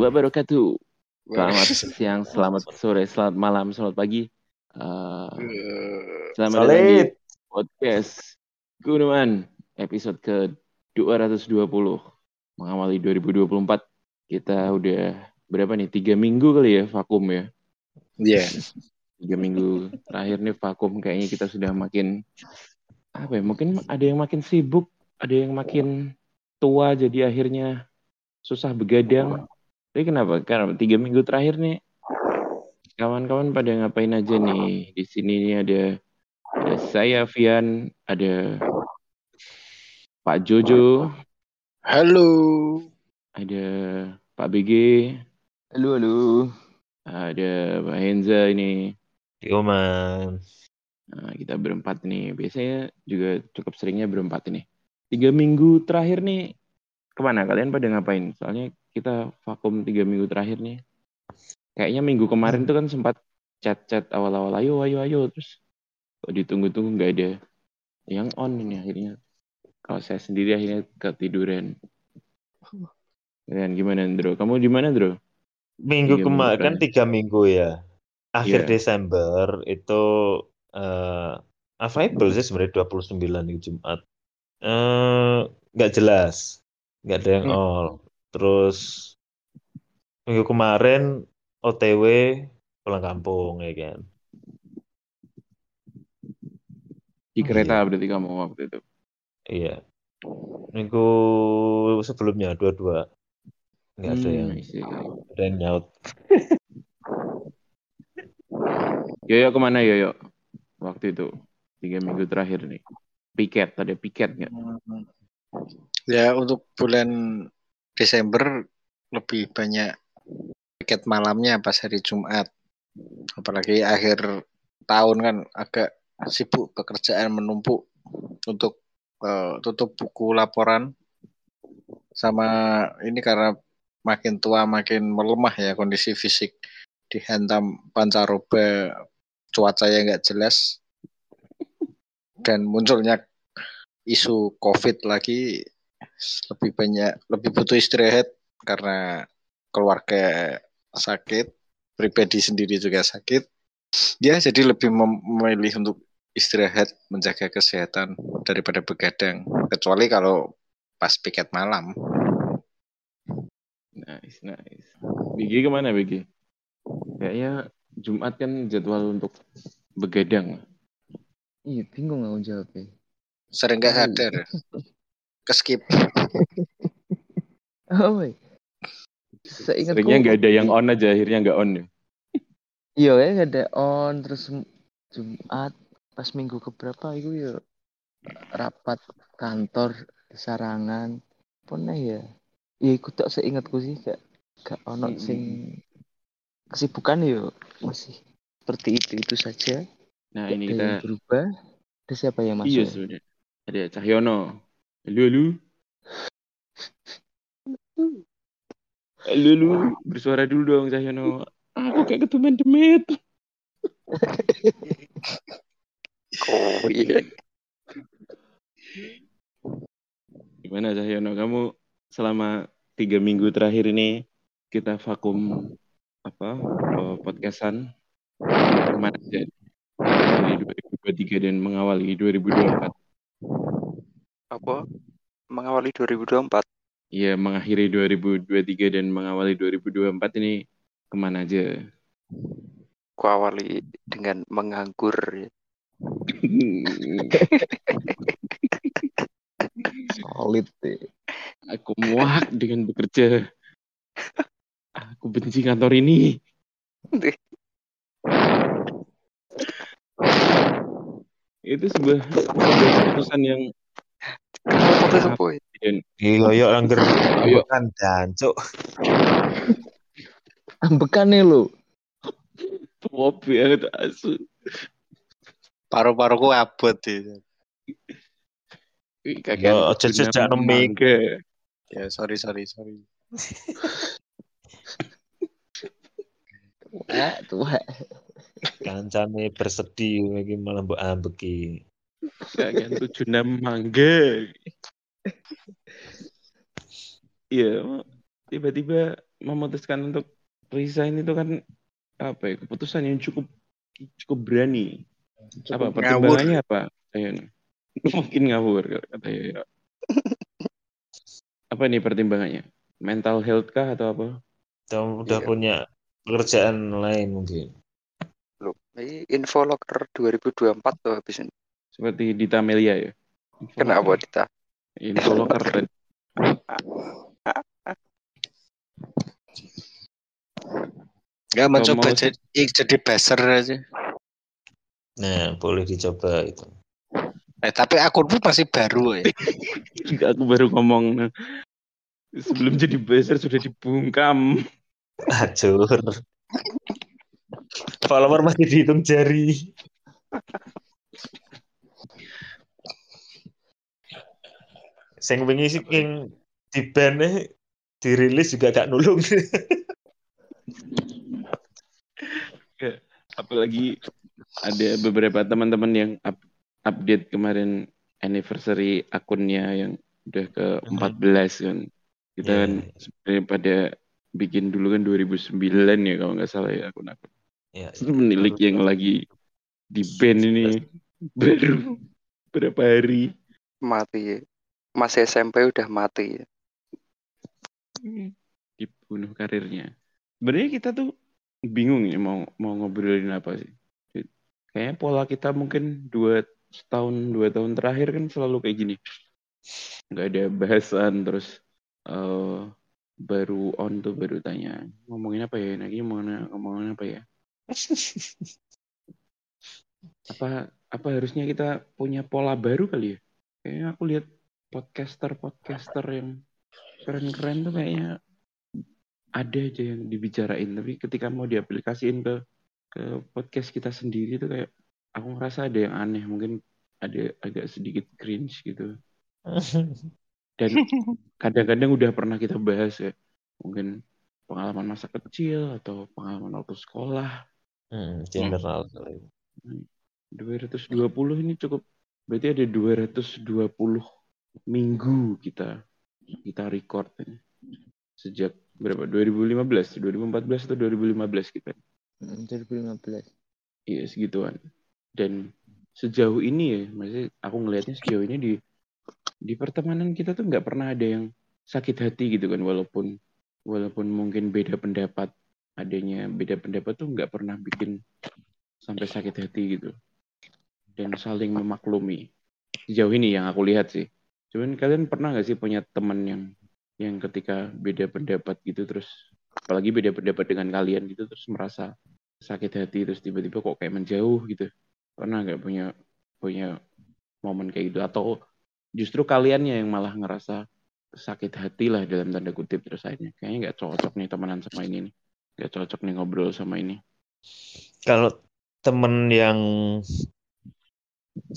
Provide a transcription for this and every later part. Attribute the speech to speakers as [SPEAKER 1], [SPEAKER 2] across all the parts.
[SPEAKER 1] wabarakatuh. Selamat siang, selamat sore, selamat malam, selamat pagi. Uh, selamat datang di podcast Gunuan episode ke 220 mengawali 2024. Kita udah berapa nih? Tiga minggu kali ya vakum ya.
[SPEAKER 2] Iya.
[SPEAKER 1] Tiga minggu terakhir nih vakum kayaknya kita sudah makin apa ya? Mungkin ada yang makin sibuk, ada yang makin tua jadi akhirnya susah begadang. Tapi kenapa? Karena tiga minggu terakhir nih kawan-kawan pada ngapain aja nih? Di sini nih ada ada saya Vian, ada Pak Jojo,
[SPEAKER 2] Halo.
[SPEAKER 1] ada Pak BG,
[SPEAKER 3] Halo, halo.
[SPEAKER 1] ada Pak Henza ini.
[SPEAKER 3] Yo man.
[SPEAKER 1] Nah, kita berempat nih. Biasanya juga cukup seringnya berempat ini. Tiga minggu terakhir nih ke mana? Kalian pada ngapain? Soalnya kita vakum tiga minggu terakhir nih. Kayaknya minggu kemarin tuh kan sempat chat-chat awal-awal ayo ayo ayo terus kok ditunggu-tunggu nggak ada yang on ini akhirnya. Kalau saya sendiri akhirnya ketiduran. Dan gimana Andro? Kamu di mana Andro?
[SPEAKER 3] Minggu kemarin kan tiga minggu ya. Akhir
[SPEAKER 1] Iya.
[SPEAKER 3] Desember itu eh available sih sebenarnya 29 itu Jumat. Eh nggak jelas. Nggak ada yang
[SPEAKER 1] Hmm.
[SPEAKER 3] all. Terus minggu kemarin OTW pulang kampung ya kan.
[SPEAKER 1] Di
[SPEAKER 3] Oh,
[SPEAKER 1] kereta
[SPEAKER 3] iya.
[SPEAKER 1] berarti kamu waktu itu.
[SPEAKER 3] Iya. Minggu sebelumnya dua-dua nggak ada
[SPEAKER 1] Hmm,
[SPEAKER 3] yang
[SPEAKER 1] I see.
[SPEAKER 3] ada yang nyaut.
[SPEAKER 1] Yoyo ke mana Yoyo? Waktu itu tiga minggu terakhir nih. Piket, ada piket nggak?
[SPEAKER 2] Ya untuk bulan Desember lebih banyak tiket malamnya pas hari Jumat. Apalagi akhir tahun kan agak sibuk pekerjaan menumpuk untuk eh, tutup buku laporan. Sama ini karena makin tua makin melemah ya kondisi fisik. Dihantam pancaroba cuaca yang nggak jelas. Dan munculnya isu COVID lagi lebih banyak lebih butuh istirahat karena keluarga sakit pribadi sendiri juga sakit dia jadi lebih mem- memilih untuk istirahat menjaga kesehatan daripada begadang kecuali kalau pas piket malam
[SPEAKER 1] Nice, nice. BG ke mana BG? Kayaknya Jumat kan jadwal untuk begadang.
[SPEAKER 4] Iya, bingung aku jawabnya.
[SPEAKER 2] sering nggak
[SPEAKER 4] Tahu.
[SPEAKER 2] sadar keskip
[SPEAKER 4] Oh, woi. Seingatku,
[SPEAKER 1] Seringnya nggak ada yang on aja, akhirnya nggak on ya.
[SPEAKER 4] Iya, ya nggak ada on terus Jumat pas minggu keberapa itu ya rapat kantor di Sarangan. Pernah ya? Ya ikut tak seingatku sih gak gak ono
[SPEAKER 1] Mm-mm.
[SPEAKER 4] sing kesibukan ya masih seperti itu itu saja.
[SPEAKER 1] Nah
[SPEAKER 4] Gak
[SPEAKER 1] ini kita,
[SPEAKER 4] berubah. Ada siapa yang masuk?
[SPEAKER 1] iya sebenarnya. Ada Cahyono. Halo, halo. Halo, halo. Bersuara dulu dong Cahyono. Aku kayak ketumen demit.
[SPEAKER 4] Oh iya.
[SPEAKER 1] Gimana Cahyono? Kamu selama tiga minggu terakhir ini kita vakum apa eh, podcastan ke mana aja dari 2023 dan mengawali 2024.
[SPEAKER 5] Apa mengawali 2024
[SPEAKER 1] Iya, mengakhiri 2023 dan mengawali 2024 ini ke mana aja?
[SPEAKER 5] ku awali dengan menganggur ya.
[SPEAKER 4] Solid deh.
[SPEAKER 1] Aku muak dengan bekerja. Aku benci kantor ini. Itu sebuah, sebuah keputusan yang
[SPEAKER 5] Apa ya?
[SPEAKER 3] Iya, yo langgar
[SPEAKER 1] Ayo.
[SPEAKER 3] kan jancuk.
[SPEAKER 4] Ambekan nih lo.
[SPEAKER 1] pop banget asu.
[SPEAKER 2] paru-paruku abot ya.
[SPEAKER 1] Kakek
[SPEAKER 3] sejak nemik.
[SPEAKER 1] mangga.
[SPEAKER 2] ya sorry sorry sorry
[SPEAKER 4] Tua, tua.
[SPEAKER 3] Kancane bersedih lagi malah mbok ambeki.
[SPEAKER 1] Kakek tujuh enam mangga. Iya, tiba-tiba memutuskan untuk resign itu kan apa ya keputusan yang cukup cukup berani. apa
[SPEAKER 2] Cukup
[SPEAKER 1] pertimbangannya apa? Ayo, mungkin ngawur kata ya. Apa nih pertimbangannya? Mental health kah atau apa?
[SPEAKER 3] Atau udah
[SPEAKER 5] Iya.
[SPEAKER 3] punya pekerjaan lain mungkin.
[SPEAKER 5] Loh, ini info locker 2024 tuh habis ini.
[SPEAKER 1] Seperti Dita Melia ya.
[SPEAKER 5] Kenapa Dita?
[SPEAKER 1] Info locker tadi.
[SPEAKER 2] Nggak mencoba
[SPEAKER 1] mau-
[SPEAKER 2] jadi, jadi buzzer aja.
[SPEAKER 3] Nah, boleh dicoba itu.
[SPEAKER 2] Eh, tapi akunmu masih baru ya.
[SPEAKER 1] Enggak, aku baru ngomong sebelum jadi buzzer sudah dibungkam.
[SPEAKER 3] Acur. Follower masih dihitung jari. Sing wingi sih yang di band dirilis juga gak nulung.
[SPEAKER 1] Apalagi ada beberapa teman-teman yang up- update kemarin anniversary akunnya yang udah ke 14 kan. Kita
[SPEAKER 3] Iya,
[SPEAKER 1] kan
[SPEAKER 3] iya.
[SPEAKER 1] sebenarnya pada bikin dulu kan 2009 ya kalau nggak salah ya akun-akun.
[SPEAKER 3] ya,
[SPEAKER 1] Menilik yang lagi di band ini baru berapa hari.
[SPEAKER 5] Mati. Masih SMP udah mati.
[SPEAKER 1] dibunuh karirnya. Sebenarnya kita tuh bingung ya mau mau ngobrolin apa sih. Kayaknya pola kita mungkin dua setahun dua tahun terakhir kan selalu kayak gini. Nggak ada bahasan terus eh baru on tuh baru tanya ngomongin apa ya lagi ngomongin ngomongin apa ya apa apa harusnya kita punya pola baru kali ya kayaknya aku lihat podcaster podcaster yang keren-keren tuh kayaknya ada aja yang dibicarain. Tapi ketika mau diaplikasiin ke ke podcast kita sendiri tuh kayak aku ngerasa ada yang aneh. Mungkin ada agak sedikit cringe gitu. Dan kadang-kadang udah pernah kita bahas ya. Mungkin pengalaman masa kecil atau pengalaman waktu sekolah.
[SPEAKER 3] Hmm, general.
[SPEAKER 1] 220 ini cukup berarti ada 220 minggu kita kita record sejak berapa? 2015 2014 atau 2015 kita?
[SPEAKER 4] Hmm, 2015.
[SPEAKER 1] iya segituan. Dan sejauh ini ya maksudnya aku ngelihatnya sejauh ini di di pertemanan kita tuh nggak pernah ada yang sakit hati gitu kan walaupun walaupun mungkin beda pendapat adanya beda pendapat tuh nggak pernah bikin sampai sakit hati gitu. Dan saling memaklumi. Sejauh ini yang aku lihat sih cuman kalian pernah nggak sih punya teman yang yang ketika beda pendapat gitu terus apalagi beda pendapat dengan kalian gitu terus merasa sakit hati terus tiba-tiba kok kayak menjauh gitu pernah nggak punya punya momen kayak gitu atau justru kaliannya yang malah ngerasa sakit hati lah dalam tanda kutip terus akhirnya kayaknya nggak cocok nih temenan sama ini nih nggak cocok nih ngobrol sama ini
[SPEAKER 3] Kalau temen yang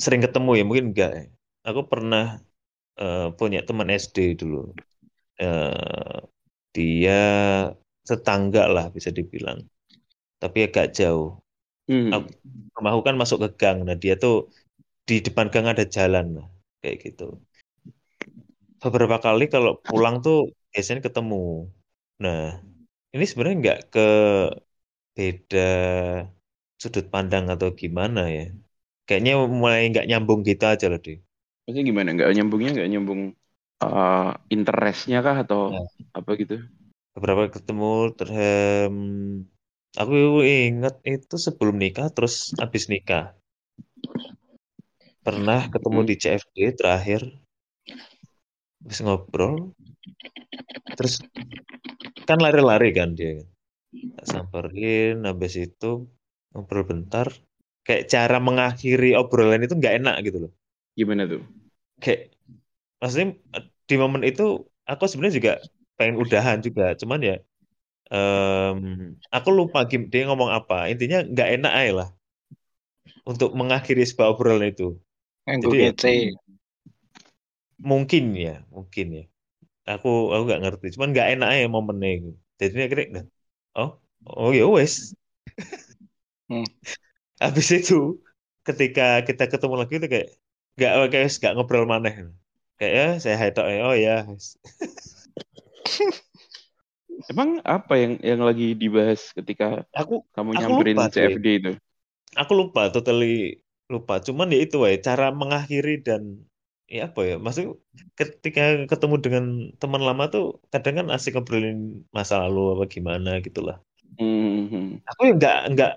[SPEAKER 3] sering ketemu ya mungkin enggak. ya. Aku pernah eh, punya teman SD dulu. Eh, dia tetangga lah bisa dibilang. Tapi agak jauh.
[SPEAKER 1] Hmm.
[SPEAKER 3] Aku- Rumahku kan masuk ke gang. Nah dia tuh di depan gang ada jalan lah. Kayak gitu. Beberapa kali kalau pulang tuh biasanya ketemu. Nah ini sebenarnya nggak ke beda sudut pandang atau gimana ya. Kayaknya mulai nggak nyambung gitu aja loh, deh.
[SPEAKER 1] Maksudnya gimana nggak nyambungnya nggak nyambung eh, interestnya kah atau
[SPEAKER 3] Ya.
[SPEAKER 1] apa gitu
[SPEAKER 3] Beberapa ketemu, ter em, aku ingat itu sebelum nikah, terus habis nikah. Pernah ketemu
[SPEAKER 1] Hmm.
[SPEAKER 3] di CFD terakhir, habis ngobrol, terus kan lari-lari kan dia. Tak samperin, habis itu ngobrol bentar. Kayak cara mengakhiri obrolan itu nggak enak gitu loh.
[SPEAKER 1] Gimana tuh?
[SPEAKER 3] Kayak maksudnya di momen itu aku sebenarnya juga pengen udahan juga. Cuman ya em, aku lupa gim- dia ngomong apa. Intinya nggak enak aja lah untuk mengakhiri sebuah obrolan itu. Jadi ya- mungkin ya mungkin ya. Aku aku nggak ngerti. Cuman nggak enak aja momennya itu jadi akhirnya oh oh ya wes.
[SPEAKER 2] Hmm.
[SPEAKER 3] habis itu ketika kita ketemu lagi itu kayak nggak kayak nggak ngobrol maneh kayak ya saya hai oh ya.
[SPEAKER 1] Emang apa yang yang lagi dibahas ketika
[SPEAKER 3] Aku
[SPEAKER 1] kamu
[SPEAKER 3] Aku
[SPEAKER 1] nyamperin
[SPEAKER 3] lupa.
[SPEAKER 1] CFD itu?
[SPEAKER 3] aku lupa totally lupa cuman ya itu wae cara mengakhiri dan ya apa ya maksud ketika ketemu dengan teman lama tuh kadang kan asik ngobrolin masa lalu apa gimana gitulah
[SPEAKER 1] Hmm.
[SPEAKER 3] aku ya nggak nggak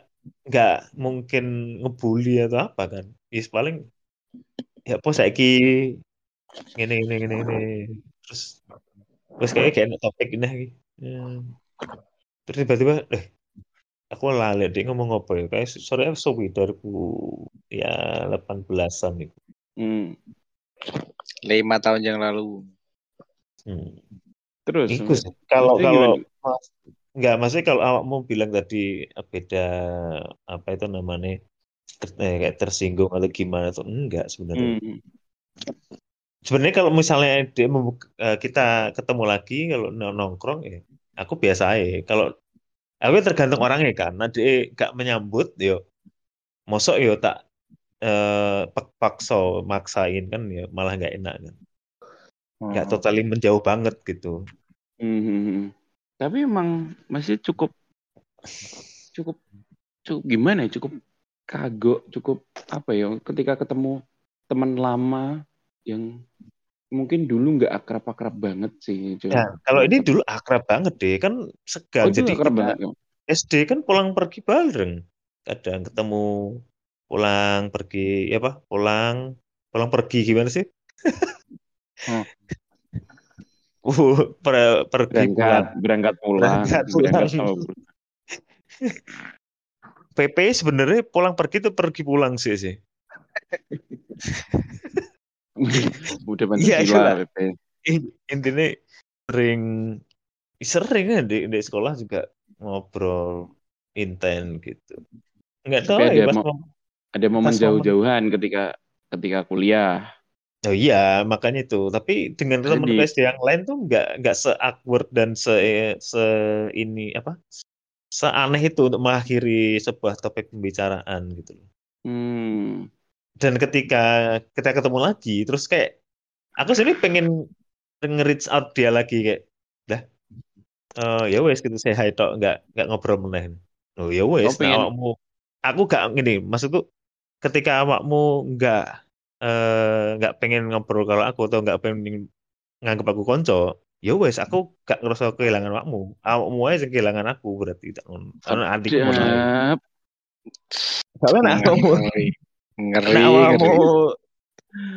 [SPEAKER 3] nggak mungkin ngebully atau apa kan is paling ya apa saiki gini gini gini gini terus terus kayak kayak enak topik ini lagi Ya. terus tiba-tiba eh aku lali dia ngomong apa ya kayak sore suwi 2000 ya 18-an itu
[SPEAKER 1] Hmm.
[SPEAKER 2] Lima tahun yang lalu.
[SPEAKER 3] hmm.
[SPEAKER 1] Terus
[SPEAKER 3] Iku kalau kalau? Mas- nggak maksudnya kalau awakmu bilang tadi beda apa itu namanya ter- eh, kayak tersinggung atau gimana tuh enggak sebenarnya
[SPEAKER 1] Hmm.
[SPEAKER 3] sebenarnya kalau misalnya dia membu- eh, kita ketemu lagi kalau no- nongkrong ya aku biasa aja kalau aku tergantung orangnya kan nah dia gak menyambut yo mosok yo tak eh pak paksa maksain kan ya malah nggak enak kan nggak
[SPEAKER 1] Oh.
[SPEAKER 3] totally menjauh banget gitu
[SPEAKER 1] Hmm, hmm, hmm. Tapi emang masih cukup cukup cukup gimana ya? Cukup kagok, cukup apa ya? Ketika ketemu teman lama yang mungkin dulu nggak akrab-akrab banget sih. Cuma
[SPEAKER 3] Nah, kalau ini dulu akrab banget deh, kan
[SPEAKER 1] oh
[SPEAKER 3] segan.
[SPEAKER 1] itu
[SPEAKER 3] Jadi
[SPEAKER 1] akrab
[SPEAKER 3] kita
[SPEAKER 1] banget. kamu?
[SPEAKER 3] SD kan pulang pergi bareng. Kadang ketemu pulang pergi, ya apa? Pulang, pulang pergi gimana sih?
[SPEAKER 1] Oh.
[SPEAKER 3] Uh, per- pergi pulang.
[SPEAKER 1] Berangkat, berangkat pulang,
[SPEAKER 3] Berangkat
[SPEAKER 1] berangkat
[SPEAKER 3] pulang.
[SPEAKER 1] sama pulang.
[SPEAKER 3] PP sebenarnya pulang pergi itu pergi pulang sih sih.
[SPEAKER 1] Udah
[SPEAKER 3] Iya,
[SPEAKER 1] Pancasila,
[SPEAKER 3] iyalah.
[SPEAKER 1] PP.
[SPEAKER 3] In- Intinya sering, sering ya di, di sekolah juga ngobrol intens gitu. Nggak tahu ya
[SPEAKER 1] ada
[SPEAKER 3] pas
[SPEAKER 1] mo- ada momen jauh-jauhan ketika ketika kuliah.
[SPEAKER 3] Oh iya, makanya itu. Tapi dengan
[SPEAKER 1] Jadi-
[SPEAKER 3] teman SD yang lain tuh nggak nggak se awkward dan se se ini apa seaneh itu untuk mengakhiri sebuah topik pembicaraan gitu loh.
[SPEAKER 1] Hmm.
[SPEAKER 3] Dan ketika kita ketemu lagi, terus kayak aku sini pengen nge-reach out dia lagi kayak, dah, eh, ya wes gitu saya hai tok nggak nggak ngobrol meneh. Oh ya wes,
[SPEAKER 1] pengen-
[SPEAKER 3] nah awakmu, aku gak gini, maksudku ketika awakmu nggak eh, nggak pengen ngobrol kalau aku atau nggak pengen nganggap aku konco, ya wes aku gak ngerasa kehilangan awakmu, awakmu aja yang kehilangan aku berarti tak ngono. Karena.
[SPEAKER 1] Sedap.
[SPEAKER 3] Soalnya nah, awakmu,
[SPEAKER 2] Ngeri. Ngeri,
[SPEAKER 3] nah
[SPEAKER 2] ngeri.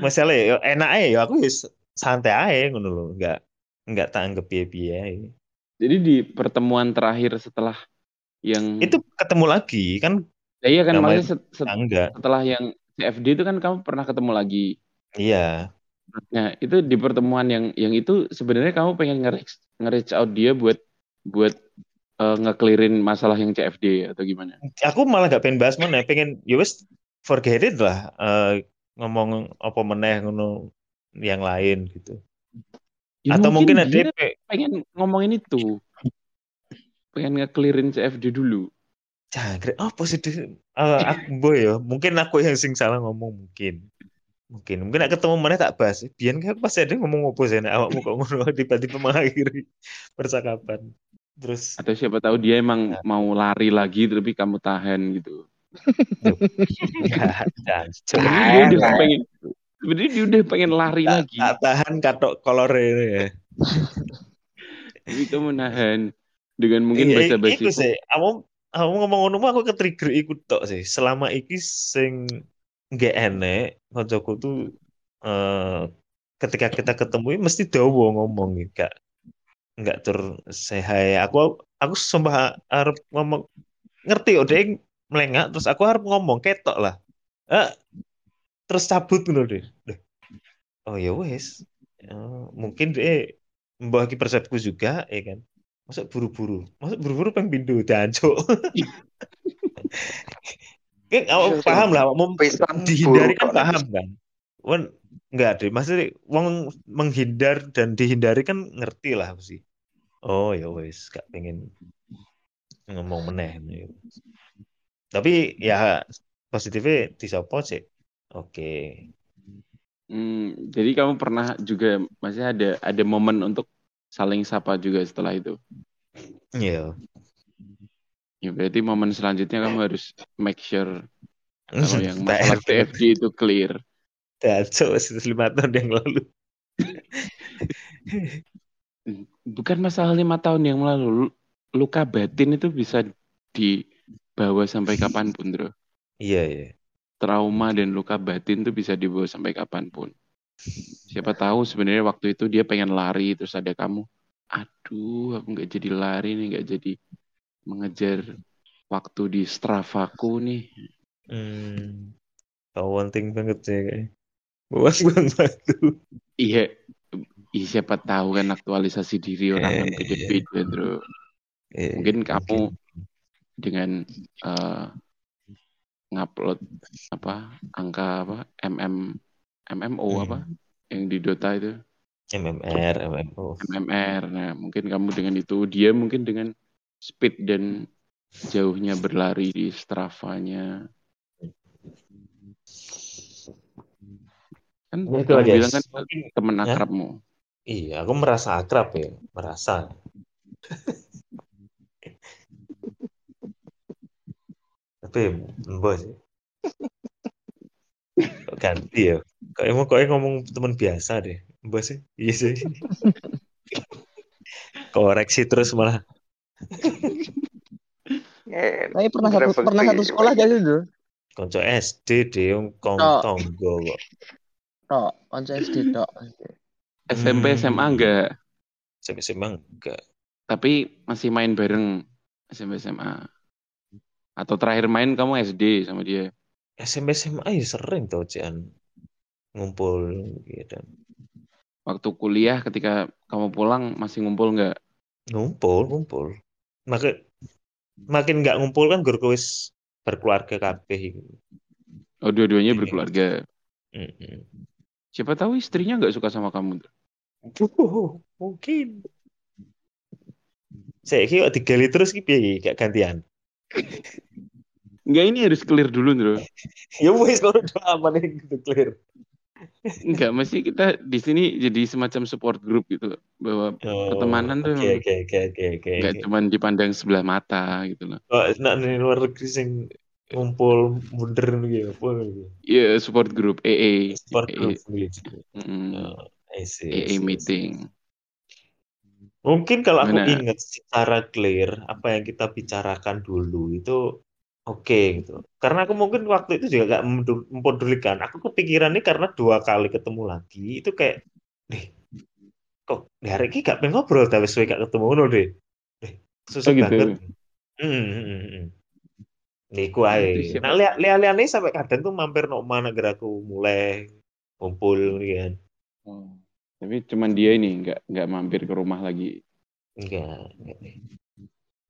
[SPEAKER 3] masalah ya enak aja ya aku ya santai aja ngono loh, nggak nggak tak anggap piye-piye aja.
[SPEAKER 1] Jadi di pertemuan terakhir setelah yang
[SPEAKER 3] Itu ketemu lagi kan
[SPEAKER 1] Ya iya kan maksudnya set- set-
[SPEAKER 3] enggak.
[SPEAKER 1] setelah yang CFD itu kan kamu pernah ketemu lagi.
[SPEAKER 3] Iya.
[SPEAKER 1] Nah, itu di pertemuan yang yang itu sebenarnya kamu pengen nge-reach, nge-reach out dia buat buat eh, ngeklirin masalah yang CFD atau gimana?
[SPEAKER 3] Aku malah gak pengen bahas mana, pengen ya wes forget it lah. Eh, ngomong apa meneh ngono yang lain gitu.
[SPEAKER 1] Ya
[SPEAKER 3] Atau mungkin, ada
[SPEAKER 1] dia
[SPEAKER 3] pe-
[SPEAKER 1] pengen ngomongin itu. Pengen ngeklirin CFD dulu.
[SPEAKER 3] jangkrik sih Di? Eh, aku boy ya, mungkin aku yang sing salah ngomong mungkin. Mungkin mungkin aku ketemu mana tak bahas. Biar kan pasti ada ngomong apa sih nah, awakmu kok ngono tiba-tiba mengakhiri percakapan. Terus
[SPEAKER 1] Atau siapa tahu dia emang
[SPEAKER 3] Nah.
[SPEAKER 1] mau lari lagi tapi kamu tahan gitu.
[SPEAKER 3] ya, jangan.
[SPEAKER 1] Sebenarnya dia udah pengen sebenarnya dia udah pengen lari
[SPEAKER 3] tak,
[SPEAKER 1] lagi.
[SPEAKER 3] tak tahan katok kolor ini ya.
[SPEAKER 1] Tapi kamu nahan dengan mungkin
[SPEAKER 3] Iya,
[SPEAKER 1] basa-basi.
[SPEAKER 3] Iku sih, aku aku ngomong ngono mah aku ke-trigger iku tok sih. Selama iki sing nggak enek, koncoku tuh eh, ketika kita ketemu mesti dawa ngomong gak nggak tur hi. Aku aku sumpah arep ngomong ngerti dia melengak terus aku harap ngomong ketok lah. Eh, terus cabut ngono deh. Oh ya wes. Eh, mungkin dia membagi persepsiku juga ya kan. Masa buru-buru? Masa buru-buru pengen pindu jancuk. Kan awak paham lah, mau dihindari kan paham kan. Wan enggak deh, maksudnya wong menghindar dan dihindari kan ngerti lah sih. Oh ya wes, gak pengen ngomong meneh. Tapi ya positifnya disopo sih. Oke.
[SPEAKER 1] Hmm, jadi kamu pernah juga masih ada ada momen untuk saling sapa juga setelah itu.
[SPEAKER 3] Iya.
[SPEAKER 1] Ya berarti momen selanjutnya kamu harus make sure kalau yang masalah TFG itu clear.
[SPEAKER 3] Itu lima tahun yang lalu.
[SPEAKER 1] Bukan masalah lima tahun yang lalu. Luka batin itu bisa dibawa sampai kapan pun, bro.
[SPEAKER 3] Iya, iya.
[SPEAKER 1] Trauma dan luka batin itu bisa dibawa sampai kapan pun. Siapa tahu sebenarnya waktu itu dia pengen lari terus ada kamu. Aduh, aku nggak jadi lari nih, nggak jadi mengejar waktu di Stravaku nih.
[SPEAKER 3] Hmm. Tahu penting banget sih kayaknya. Buang-buang waktu.
[SPEAKER 1] Iya, Ih, siapa tahu kan aktualisasi diri orang
[SPEAKER 3] Eh,
[SPEAKER 1] beda-beda, bro.
[SPEAKER 3] Iya,
[SPEAKER 1] Mungkin kamu dengan eh, ngupload apa angka apa MM MMO
[SPEAKER 3] Hmm.
[SPEAKER 1] apa yang di Dota itu
[SPEAKER 3] MMR, MMO.
[SPEAKER 1] MMR. Nah, mungkin kamu dengan itu, dia mungkin dengan speed dan jauhnya berlari di Strava-nya. Kan
[SPEAKER 3] Ya, itu aja.
[SPEAKER 1] bilang kan temen
[SPEAKER 3] Ya?
[SPEAKER 1] akrabmu.
[SPEAKER 3] Iya, aku merasa akrab ya, merasa. Tapi sih. Kok ganti ya? Kok emang kok ngomong teman biasa deh, mbak sih. Iya sih. Koreksi terus malah.
[SPEAKER 4] Tapi pernah satu pernah satu sekolah gak sih tuh?
[SPEAKER 3] Konco SD deh, yang kong
[SPEAKER 4] Oh.
[SPEAKER 3] tonggo kok.
[SPEAKER 4] Tok, konco SD tok.
[SPEAKER 1] SMP
[SPEAKER 3] Hmm.
[SPEAKER 1] SMA enggak,
[SPEAKER 3] Sampai semang enggak.
[SPEAKER 1] tapi masih main bareng SMP SMA. Atau terakhir main kamu SD sama dia.
[SPEAKER 3] SMP SMA ya sering tau Cian ngumpul gitu.
[SPEAKER 1] Waktu kuliah ketika kamu pulang masih ngumpul nggak?
[SPEAKER 3] Ngumpul, ngumpul. Makin makin nggak ngumpul kan gur wis berkeluarga kabeh gitu.
[SPEAKER 1] Oh dua-duanya
[SPEAKER 3] Iya.
[SPEAKER 1] berkeluarga.
[SPEAKER 3] Mm-mm.
[SPEAKER 1] Siapa tahu istrinya nggak suka sama kamu.
[SPEAKER 3] Oh, mungkin. Saya kira digali terus ki piye gak gantian.
[SPEAKER 1] Enggak ini harus clear dulu, Bro.
[SPEAKER 3] Ya wis kalau udah aman nih gitu clear.
[SPEAKER 1] Enggak, mesti kita di sini jadi semacam support group gitu loh. Bahwa
[SPEAKER 3] Oh,
[SPEAKER 1] Pertemanan tuh
[SPEAKER 3] Oke
[SPEAKER 1] emang
[SPEAKER 3] oke oke oke oke.
[SPEAKER 1] nggak
[SPEAKER 3] oke.
[SPEAKER 1] cuman dipandang sebelah mata gitu loh.
[SPEAKER 3] Oh, nak nih luar negeri sing ngumpul mundur gitu apa gitu.
[SPEAKER 1] Iya, support group AA.
[SPEAKER 3] Sport
[SPEAKER 1] AA,
[SPEAKER 3] group gitu.
[SPEAKER 1] mm,
[SPEAKER 3] Oh, I see, I see, I see.
[SPEAKER 1] meeting.
[SPEAKER 3] Mungkin kalau aku
[SPEAKER 1] Gimana?
[SPEAKER 3] ingat secara clear apa yang kita bicarakan dulu itu oke gitu. Karena aku mungkin waktu itu juga gak mempedu- mempedulikan. Aku kepikiran nih karena dua kali ketemu lagi itu kayak, deh, kok di hari ini gak pengen ngobrol tapi suwe gak ketemu ngono deh. Deh, susah
[SPEAKER 1] Oh gitu.
[SPEAKER 3] banget. Hmm, hmm, hmm, hmm. Niku
[SPEAKER 1] Itu
[SPEAKER 3] ae.
[SPEAKER 1] siapa?
[SPEAKER 3] Nah, lihat lihat nih sampai kadang tuh mampir nok mana geraku mulai kumpul gitu kan.
[SPEAKER 1] Oh. Tapi cuman dia ini nggak nggak mampir ke rumah lagi.
[SPEAKER 3] Enggak, enggak deh.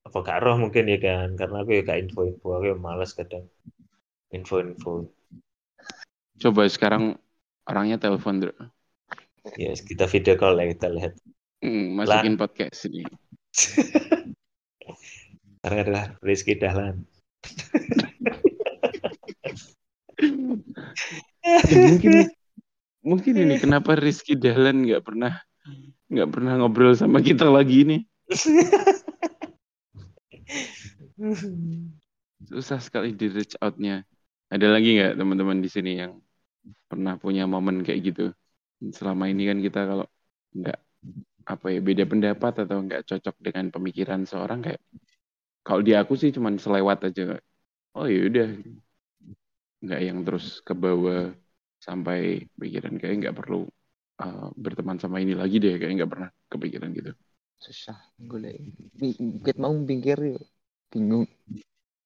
[SPEAKER 3] Apa gak roh mungkin ya kan? Karena aku ya gak info-info, aku ya males kadang info-info.
[SPEAKER 1] Coba sekarang orangnya telepon, Bro.
[SPEAKER 3] Ya, kita video call lah kita lihat.
[SPEAKER 1] Hmm, masukin podcast ini.
[SPEAKER 3] Karena adalah Rizky Dahlan.
[SPEAKER 1] Ya, mungkin mungkin ini kenapa Rizky Dahlan nggak pernah nggak pernah ngobrol sama kita lagi nih. Susah sekali di reach out-nya. Ada lagi nggak teman-teman di sini yang pernah punya momen kayak gitu? Selama ini kan kita kalau nggak apa ya beda pendapat atau nggak cocok dengan pemikiran seorang kayak kalau di aku sih cuman selewat aja. Oh ya udah, nggak yang terus ke bawah sampai pikiran kayak nggak perlu uh, berteman sama ini lagi deh kayak nggak pernah kepikiran gitu.
[SPEAKER 4] Susah. Bukit mau pinggir yuk. Bingung.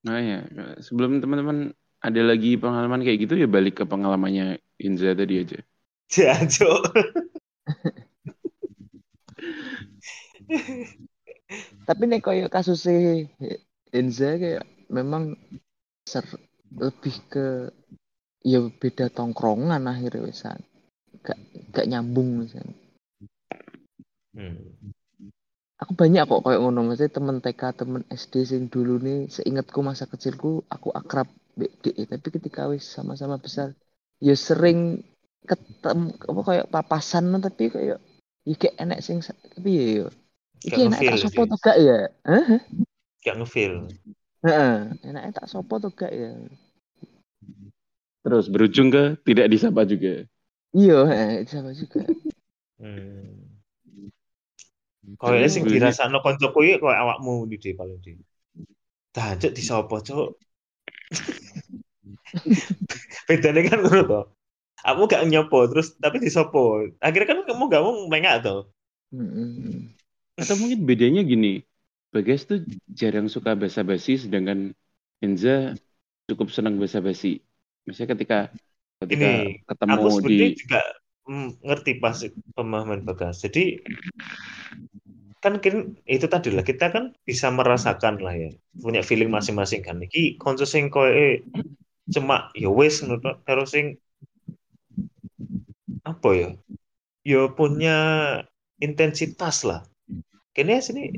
[SPEAKER 1] Nah ya, sebelum teman-teman ada lagi pengalaman kayak gitu ya balik ke pengalamannya Inza tadi aja.
[SPEAKER 3] Jancuk.
[SPEAKER 4] Tapi nih koyo kasusnya Enza kayak memang ser lebih ke ya beda tongkrongan akhirnya wisan. Gak gak nyambung wisan.
[SPEAKER 3] Hmm.
[SPEAKER 4] Aku banyak kok koyo ngono maksudnya temen TK, temen SD sing dulu nih seingatku masa kecilku aku akrab DE tapi ketika wis sama-sama besar ya sering ketemu apa kayak papasan tapi kayak ya kayak enek sing tapi ya yo
[SPEAKER 3] Gak
[SPEAKER 4] Iki enak tak sopo tuh gak ya? Hah?
[SPEAKER 3] Gak ngefeel.
[SPEAKER 4] Heeh, enaknya tak sopo tuh gak ya?
[SPEAKER 1] Terus berujung ke tidak disapa juga.
[SPEAKER 4] Iya, heeh, sama juga.
[SPEAKER 3] Hmm. Kayaknya sing
[SPEAKER 1] Terus-
[SPEAKER 3] dirasakno koncoku iki koyo awakmu di di paling di. Dancuk disopo, Cuk. Bedanya kan ngono to. Aku gak nyopo terus tapi disopo. Akhirnya kan kamu gak mau mengak to.
[SPEAKER 4] Heeh.
[SPEAKER 1] Atau mungkin bedanya gini. Bagas tuh jarang suka basa-basi sedangkan Enza cukup senang basa-basi. Misalnya ketika ketika
[SPEAKER 3] Ini,
[SPEAKER 1] ketemu
[SPEAKER 3] Aku
[SPEAKER 1] di
[SPEAKER 3] juga mm, ngerti pas pemahaman Bagas. Jadi kan itu tadi lah kita kan bisa merasakan lah ya punya feeling masing-masing kan iki konco sing koyo cuma ya tok. karo sing apa ya ya punya intensitas lah kene sini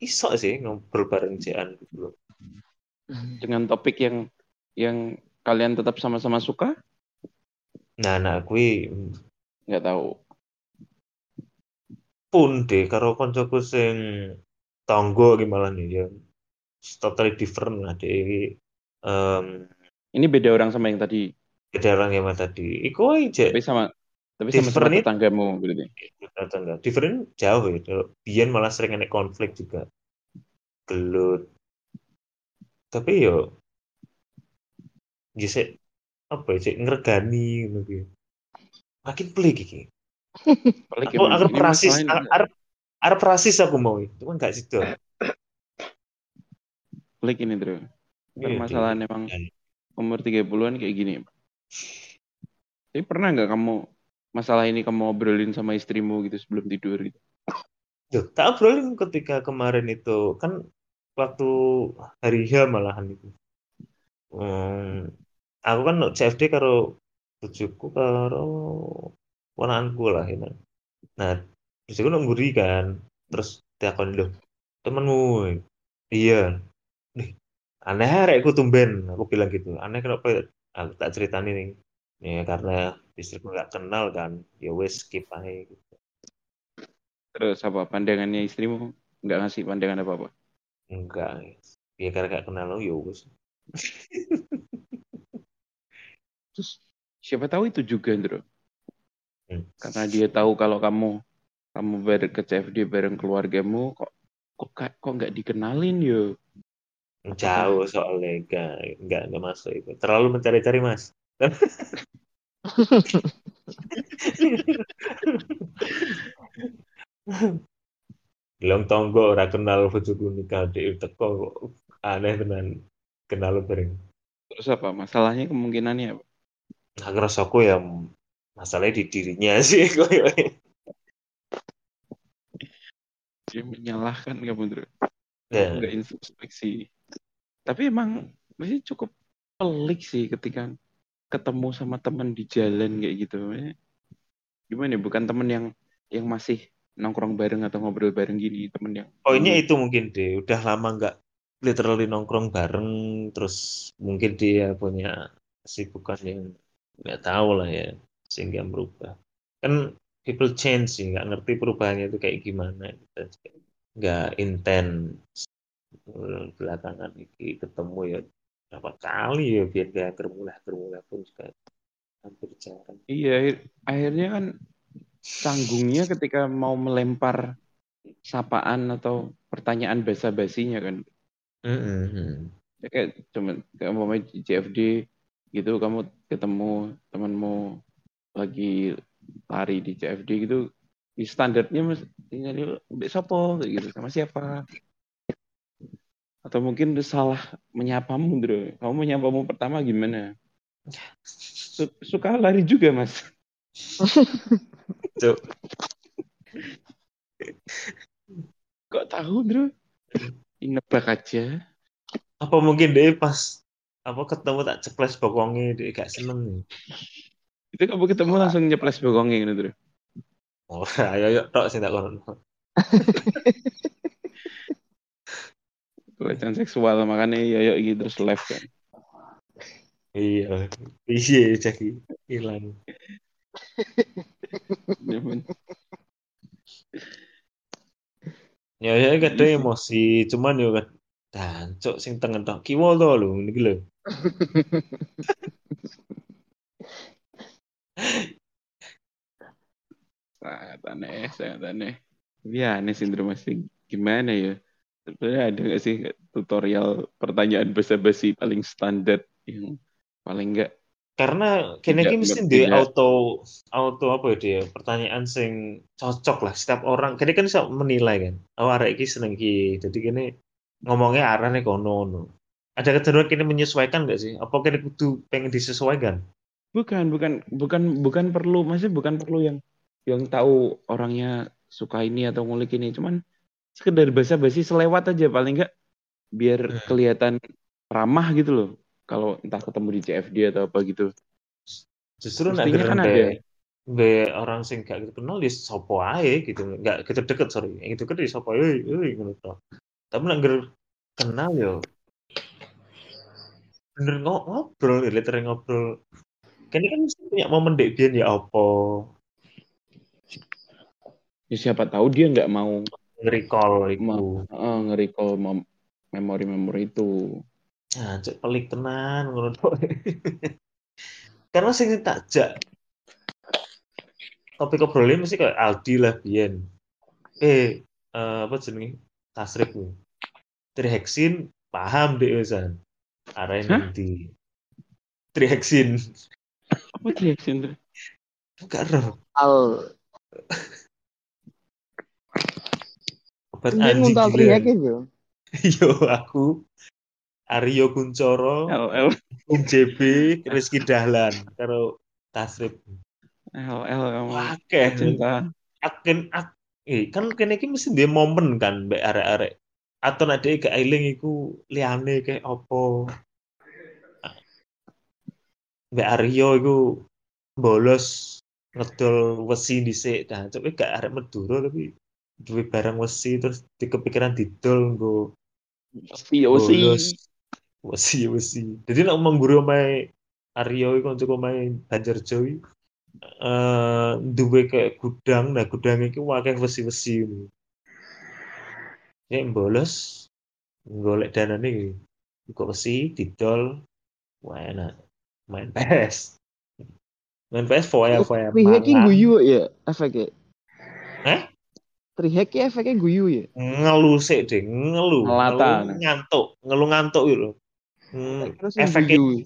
[SPEAKER 3] iso sih ngobrol bareng jean gitu
[SPEAKER 1] dengan topik yang yang kalian tetap sama-sama suka?
[SPEAKER 3] Nah nah kui
[SPEAKER 1] Nggak tahu.
[SPEAKER 3] pun deh karo koncoku sing tonggo gimana nih ya. Totally different lah deh um,
[SPEAKER 1] Ini beda orang sama yang tadi,
[SPEAKER 3] beda orang yang tadi. Iku aja
[SPEAKER 1] tapi sama tapi
[SPEAKER 3] Different it-
[SPEAKER 1] tetanggamu berarti.
[SPEAKER 3] tetangga. Different jauh ya. Bian malah sering ada konflik juga. Gelut. Tapi yo gisek apa ya cek ngergani gitu makin pelik iki
[SPEAKER 1] Apalagi
[SPEAKER 3] aku arep rasis arep arep rasis aku mau itu kan gak situ
[SPEAKER 1] pelik ini bro.
[SPEAKER 3] Iya,
[SPEAKER 1] Permasalahan emang
[SPEAKER 3] Iya.
[SPEAKER 1] umur 30-an kayak gini. Tapi pernah nggak kamu masalah ini kamu obrolin sama istrimu gitu sebelum tidur gitu?
[SPEAKER 3] Duh, tak obrolin ketika kemarin itu kan waktu hari H malahan itu. Hmm, aku kan CFD karo bojoku karo ponakanku lah ya. Nah, bojoku nang mburi kan. Terus takon lho, temenmu. Iya. Nih, aneh arek aku tumben, aku bilang gitu. Aneh kenapa aku tak ceritain nih. Ya karena istriku nggak kenal kan. Ya wes skip aja gitu.
[SPEAKER 1] Terus apa pandangannya istrimu nggak ngasih pandangan apa apa?
[SPEAKER 3] Enggak. Ya karena gak kenal lo ya wes.
[SPEAKER 1] Terus siapa tahu itu juga bro.
[SPEAKER 3] Hmm.
[SPEAKER 1] Karena dia tahu kalau kamu kamu bareng ke CFD bareng keluargamu kok kok kok nggak dikenalin yo.
[SPEAKER 3] Jauh soalnya enggak enggak enggak masuk itu. Terlalu mencari-cari Mas. Bilang tonggo ora kenal bojoku nikah dek teko kok aneh tenan kenal bareng.
[SPEAKER 1] Terus apa masalahnya kemungkinannya apa?
[SPEAKER 3] Nah, ngerasa aku ya masalahnya di dirinya sih.
[SPEAKER 1] Dia menyalahkan kamu.
[SPEAKER 3] Ya.
[SPEAKER 1] Nggak introspeksi. Tapi emang masih cukup pelik sih ketika ketemu sama teman di jalan kayak gitu. Gimana ya? Bukan teman yang yang masih nongkrong bareng atau ngobrol bareng gini, temen yang
[SPEAKER 3] Poinnya itu mungkin deh, udah lama nggak literally nongkrong bareng, terus mungkin dia punya kesibukan yang nggak tahu lah ya, sehingga merubah. Kan people change sih, nggak ngerti perubahannya itu kayak gimana. Kita juga nggak intens belakangan ini ketemu ya berapa kali ya biar gak germulah germulah pun juga hampir jarang.
[SPEAKER 1] Iya, akhir- akhirnya kan canggungnya ketika mau melempar sapaan atau pertanyaan basa-basinya kan.
[SPEAKER 3] Mm-mm.
[SPEAKER 1] Ya, kayak cuma kayak umpamanya di CFD gitu kamu ketemu temanmu lagi lari di CFD gitu di standarnya mas tinggal mbak sopo? Gitu sama siapa? Atau mungkin udah salah menyapamu bro. Kamu menyapamu pertama gimana? Su- suka lari juga mas.
[SPEAKER 3] Cuk.
[SPEAKER 1] kok tahu bro? Nebak aja.
[SPEAKER 3] Apa mungkin deh pas apa ketemu tak ceples bokongnya dia gak seneng
[SPEAKER 1] itu kamu ketemu langsung nyeples bokongnya gitu bro
[SPEAKER 3] Oh, ayo ayo tok sing tak kono.
[SPEAKER 1] pelecehan seksual makanya ya ya gitu terus live kan.
[SPEAKER 3] Iya. Iya jadi hilang.
[SPEAKER 1] Zaman
[SPEAKER 3] Ya ya kadang emosi, cuman yo kan dancuk sing tengen tok kiwa to lho niki lho.
[SPEAKER 1] sangat aneh sangat aneh ya aneh sindrom masih gimana ya sebenarnya ada nggak sih tutorial pertanyaan basa-basi paling standar yang paling enggak
[SPEAKER 3] Karena kene
[SPEAKER 1] Tidak-
[SPEAKER 3] iki mesti di auto auto apa ya dia pertanyaan sing cocok lah setiap orang. Kene kan bisa menilai kan. Oh arek iki seneng iki. Jadi kene ngomongnya arahnya kono ngono. Ada kecenderungan kene menyesuaikan nggak sih? Apa kene kudu pengen disesuaikan?
[SPEAKER 1] bukan bukan bukan bukan perlu maksudnya bukan perlu yang yang tahu orangnya suka ini atau ngulik ini cuman sekedar basa-basi selewat aja paling enggak biar
[SPEAKER 3] Hmm.
[SPEAKER 1] kelihatan ramah gitu loh kalau entah ketemu di CFD atau apa gitu
[SPEAKER 3] Justru
[SPEAKER 1] Mestinya kan ada.
[SPEAKER 3] be orang sing gak gitu kenal di sopo ae gitu. Enggak gitu deket sorry. Yang gitu kan di sopo ae tok. Tapi ngger kenal yo bener ngo- ngobrol, literally ngobrol. Kayaknya kan mesti punya momen dek biyen ya apa
[SPEAKER 1] ya siapa tahu dia nggak mau
[SPEAKER 3] nge-recall iku.
[SPEAKER 1] Ma- eh, nge-recall mem- memori-memori itu
[SPEAKER 3] Nah, cek pelik tenan ngono tok. Karena sing tak jak topik obrolin mesti kayak Aldi lah biyen. Eh, eh, apa jenenge? Tasrif nih. Triheksin paham deh Osan. Arahin
[SPEAKER 1] Hah?
[SPEAKER 3] nanti. Triheksin.
[SPEAKER 1] apa tuh
[SPEAKER 3] Enggak roh.
[SPEAKER 4] Al
[SPEAKER 3] Obat anjing gila. Yo aku Aryo Kuncoro,
[SPEAKER 1] LL
[SPEAKER 3] Um JB, Rizky Dahlan karo Tasrif. Wah, akeh.
[SPEAKER 1] cinta
[SPEAKER 3] akan ak eh, kan kene iki mesti dia momen kan mbek arek-arek. Atau nek dhek gak eling iku liyane kayak opo mbek Aryo iku bolos ngedol wesi dhisik. Nah coba gak arek Madura tapi duwe barang wesi terus di kepikiran didol nggo bolos
[SPEAKER 1] sih.
[SPEAKER 3] wesi. wesi jadi nek omong guru omahe Aryo iku kanca omahe Banjarjo eh duwe kayak gudang nah gudang iki akeh wesi-wesi ngono. Ya bolos golek danane iki. Kok wesi didol wah enak main PS. Main PS foya-foya
[SPEAKER 4] Trihek ki
[SPEAKER 3] mangan.
[SPEAKER 4] guyu ya efeknya.
[SPEAKER 3] Hah?
[SPEAKER 4] Trihek ki efeknya guyu ya.
[SPEAKER 3] ngelu sik deh ngelu
[SPEAKER 1] Ngelata.
[SPEAKER 3] ngelu ngantuk ngelu ngantuk gitu Hmm, efeknya
[SPEAKER 4] guyu.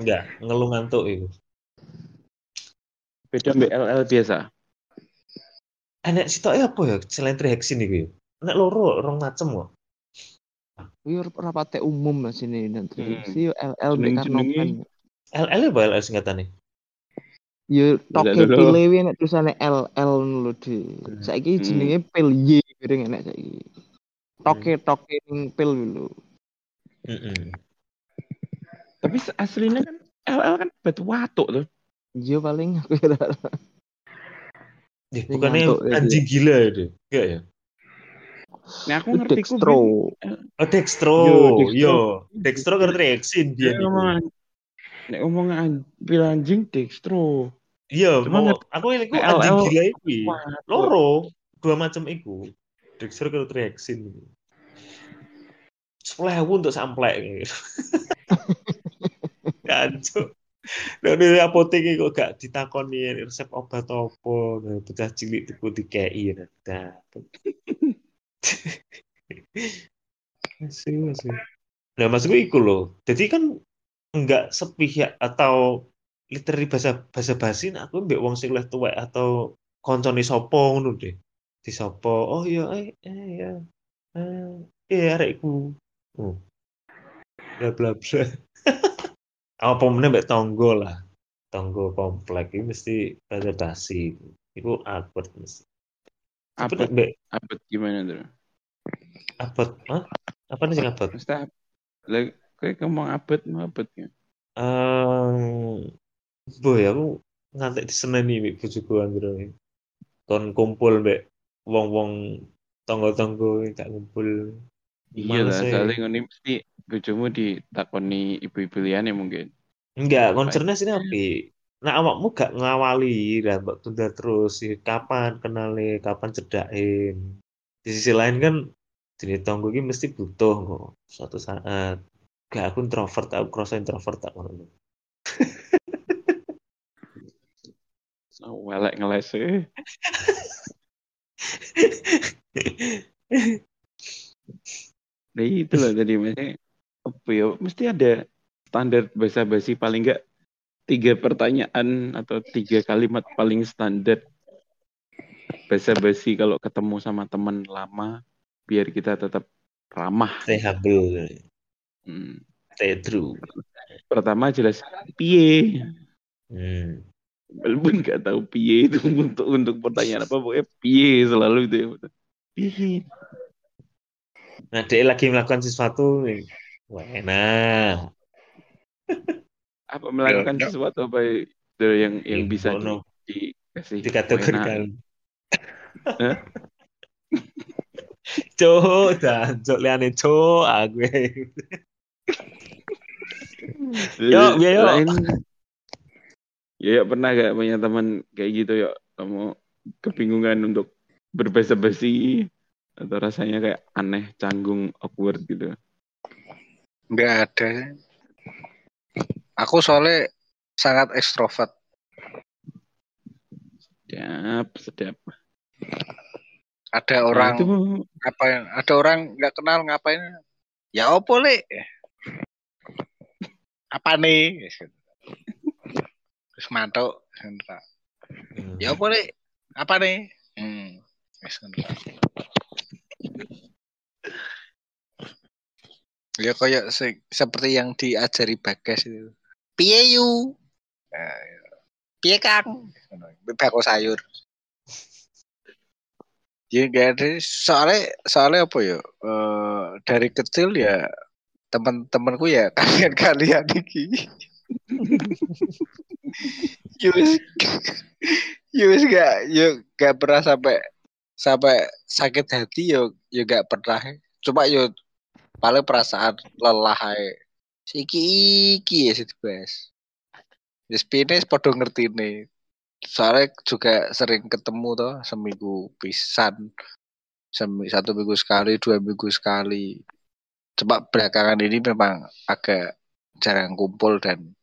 [SPEAKER 3] enggak ngelu ngantuk itu
[SPEAKER 1] Beda mbak LL biasa.
[SPEAKER 3] enak sitoknya apa ya selain triheksin iki ya enak loro rong macem kok
[SPEAKER 4] Kuwi rapate umum lah sini dan Trihek
[SPEAKER 1] Hmm.
[SPEAKER 4] LL mbek
[SPEAKER 1] Jeneng-jenenge.
[SPEAKER 4] Karnopen.
[SPEAKER 3] LL apa LL singkatannya
[SPEAKER 4] Ya toke
[SPEAKER 1] dulu.
[SPEAKER 4] pilewi nek tulisane LL lho di. Saiki
[SPEAKER 1] Hmm.
[SPEAKER 4] jenenge pil Y bareng enek saiki. Toke toke ning pil lho.
[SPEAKER 3] Mm-mm.
[SPEAKER 1] Tapi aslinya kan LL kan batu watuk tuh.
[SPEAKER 4] Iya paling aku kira.
[SPEAKER 3] Ya,
[SPEAKER 4] Sing
[SPEAKER 3] bukannya
[SPEAKER 4] ngantuk ya
[SPEAKER 3] anjing gila ya deh enggak ya
[SPEAKER 1] Nah aku
[SPEAKER 4] Itu
[SPEAKER 1] ngerti ku
[SPEAKER 4] Dextro.
[SPEAKER 3] oh Dextro
[SPEAKER 1] Yo, Dextro.
[SPEAKER 3] yo Dextro kan triheksin
[SPEAKER 1] Dia ngomong Nek ngomong an- bil anjing Dextro.
[SPEAKER 3] iya
[SPEAKER 1] Cuma
[SPEAKER 3] aku ini
[SPEAKER 1] LL
[SPEAKER 3] anjing gila iki
[SPEAKER 1] Watuk.
[SPEAKER 3] loro dua macam iku Dexter kalau triheksin sepuluh untuk samplek gitu. Nah, dari apotek kok gak ditakoni resep obat apa, nah, bocah cilik tuku dikei nah. dapet. Asyik, asyik. Nah, maksudku iku loh. Jadi kan enggak sepihak atau literally bahasa bahasa basi nah, aku mbek wong sing luwih atau koncone sapa ngono deh. Di sapa? Oh iya eh, eh ya. Eh, eh arekku. Oh. Bla bla bla. Apa meneh mbek tonggo lah. Tonggo komplek ini mesti basi. Iku awkward mesti. Nek mbek
[SPEAKER 1] abet gimana tuh?
[SPEAKER 3] abot, hah? Apa nih sing abot?
[SPEAKER 1] Mesti lah kayak ngomong abet mau abet ya.
[SPEAKER 3] Eh, boy aku ngantek diseneni mbek bojoku anggere. Kon kumpul mbek wong-wong tonggo-tonggo gak ngumpul.
[SPEAKER 1] Iya lah, soalnya ngono mesti bojomu ditakoni ibu-ibu liyane mungkin.
[SPEAKER 3] Enggak, concernnya sini api. Nah, awakmu gak ngawali lah, mbak tunda terus. Ya, kapan kenali, kapan cedakin. di sisi lain kan jadi tonggo ini mesti butuh kok suatu saat gak aku introvert aku cross introvert tak ngono
[SPEAKER 1] Welek ngeles. Nah itu loh tadi maksudnya apa ya mesti ada standar bahasa basi paling enggak tiga pertanyaan atau tiga kalimat paling standar bahasa basi kalau ketemu sama teman lama biar kita tetap ramah.
[SPEAKER 3] humble
[SPEAKER 1] Hmm.
[SPEAKER 3] stay true
[SPEAKER 1] Pertama jelas piye.
[SPEAKER 3] hmm.
[SPEAKER 1] Walaupun nggak tahu piye itu untuk untuk pertanyaan apa pokoknya piye selalu itu ya. Piye.
[SPEAKER 3] Nah dia lagi melakukan sesuatu nih. wah enak
[SPEAKER 1] Apa melakukan
[SPEAKER 2] Ya, ya.
[SPEAKER 1] sesuatu apa yang yang
[SPEAKER 3] Ih,
[SPEAKER 1] bisa
[SPEAKER 3] ngono.
[SPEAKER 1] di, dikasih
[SPEAKER 3] dikategorikan cok dan cok liane cok aku Yuk, biar.
[SPEAKER 1] Lain. Ya, pernah gak punya teman kayak gitu yuk kamu kebingungan untuk berbahasa basi atau rasanya kayak aneh, canggung, awkward gitu.
[SPEAKER 2] Nggak ada. Aku soalnya sangat ekstrovert.
[SPEAKER 1] Sedap, sedap.
[SPEAKER 2] Ada
[SPEAKER 1] Nah,
[SPEAKER 2] orang
[SPEAKER 1] itu
[SPEAKER 2] ngapain? Ada orang nggak kenal ngapain? Ya opo le? Apa nih? Terus mantuk. Ya opo le? Apa nih? Hmm. wis ngono. Ya kayak se- seperti yang diajari Bagas itu. Piye yu? Nah. Piye Kang? Bako sayur. Ya gak ada soalnya soalnya apa ya? Eh, dari kecil ya teman-temanku ya kalian-kalian iki. Yus, yus gak, yuk gak pernah sampai sampai sakit hati yo yo gak pernah. Cuma yo paling perasaan lelah ae. Iki iki ya sih bes. Wis pine podo ngerti nih. Soalnya juga sering ketemu toh seminggu pisan. Semi, satu minggu sekali, dua minggu sekali. Cuma belakangan ini memang agak jarang kumpul dan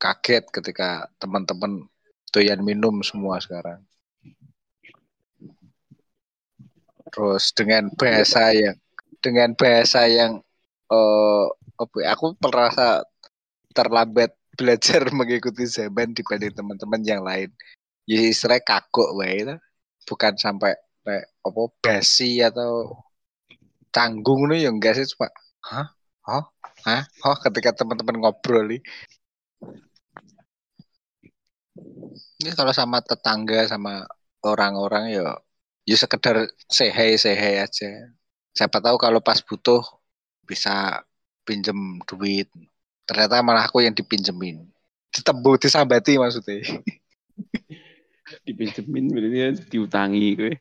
[SPEAKER 2] kaget ketika teman-teman doyan minum semua sekarang. Terus dengan bahasa yang dengan bahasa yang ya, aku merasa terlambat belajar mengikuti zaman dibanding teman-teman yang lain. Ya istilahnya kagok wae. Bukan sampai kayak apa basi atau canggung nih yang enggak sih cuma hah? Hah? Hah? Oh, ketika teman-teman ngobrol nih. Ini kalau sama tetangga sama orang-orang ya ya sekedar say hi aja. Siapa tahu kalau pas butuh bisa pinjem duit. Ternyata malah aku yang dipinjemin. Ditembu disambati maksudnya.
[SPEAKER 1] dipinjemin berarti kan diutangi gue.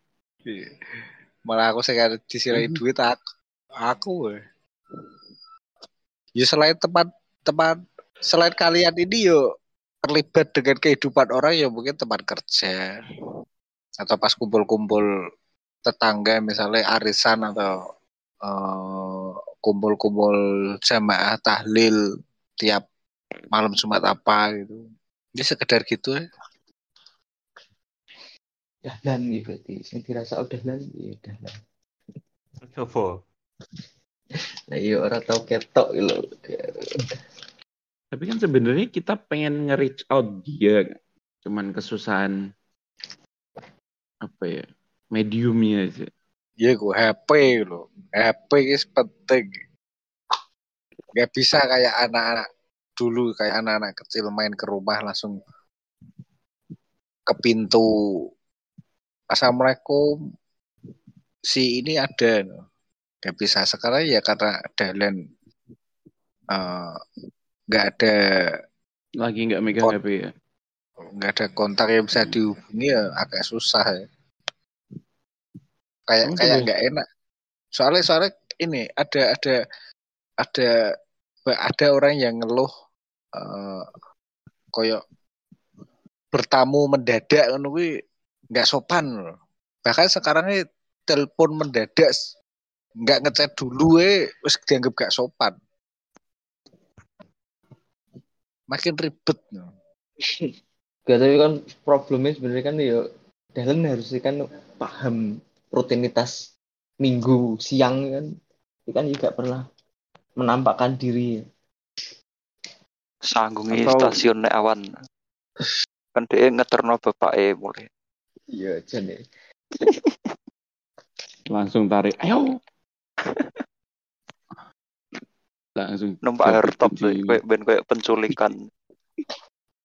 [SPEAKER 2] Malah aku sekarang disirai
[SPEAKER 1] Mhm.
[SPEAKER 2] duit aku. Aku weh. Ya selain tempat tempat selain kalian ini yo terlibat dengan kehidupan orang ya mungkin tempat kerja atau pas kumpul-kumpul tetangga misalnya arisan atau eh, kumpul-kumpul jamaah tahlil tiap malam Jumat apa gitu. Ini sekedar gitu ya.
[SPEAKER 4] Dahlan gitu berarti. Sing dirasa udah lan ya dahlan.
[SPEAKER 3] Apa?
[SPEAKER 4] Nah, iya orang tau ketok gitu. lho.
[SPEAKER 1] Tapi kan sebenarnya kita pengen nge-reach out dia, cuman kesusahan apa ya mediumnya aja.
[SPEAKER 2] Ya gue HP loh. HP is penting. Gak bisa kayak anak-anak dulu kayak anak-anak kecil main ke rumah langsung ke pintu. Assalamualaikum. Si ini ada. Gak bisa sekarang ya karena dahlan eh, nggak ada
[SPEAKER 1] Lagi nggak megang. HP ya.
[SPEAKER 2] nggak ada kontak yang bisa dihubungi ya agak susah ya. Kayak
[SPEAKER 1] Emang
[SPEAKER 2] kayak nggak enak. Soalnya soalnya ini ada ada ada ada orang yang ngeluh eh koyo bertamu mendadak kuwi nggak sopan loh. Bahkan sekarang ini telepon mendadak nggak ngechat dulu eh dianggap gak sopan makin ribet.
[SPEAKER 4] Gak tapi kan problemnya sebenarnya kan ya Dahlan harusnya kan paham rutinitas minggu siang kan dia kan juga pernah menampakkan diri
[SPEAKER 5] Sanggungi
[SPEAKER 1] Atau-
[SPEAKER 5] stasiun awan. Kan dia ngeterno bapake mulai.
[SPEAKER 4] iya jadi
[SPEAKER 1] langsung tarik ayo langsung
[SPEAKER 5] Numpak airtop kayak ben kayak penculikan.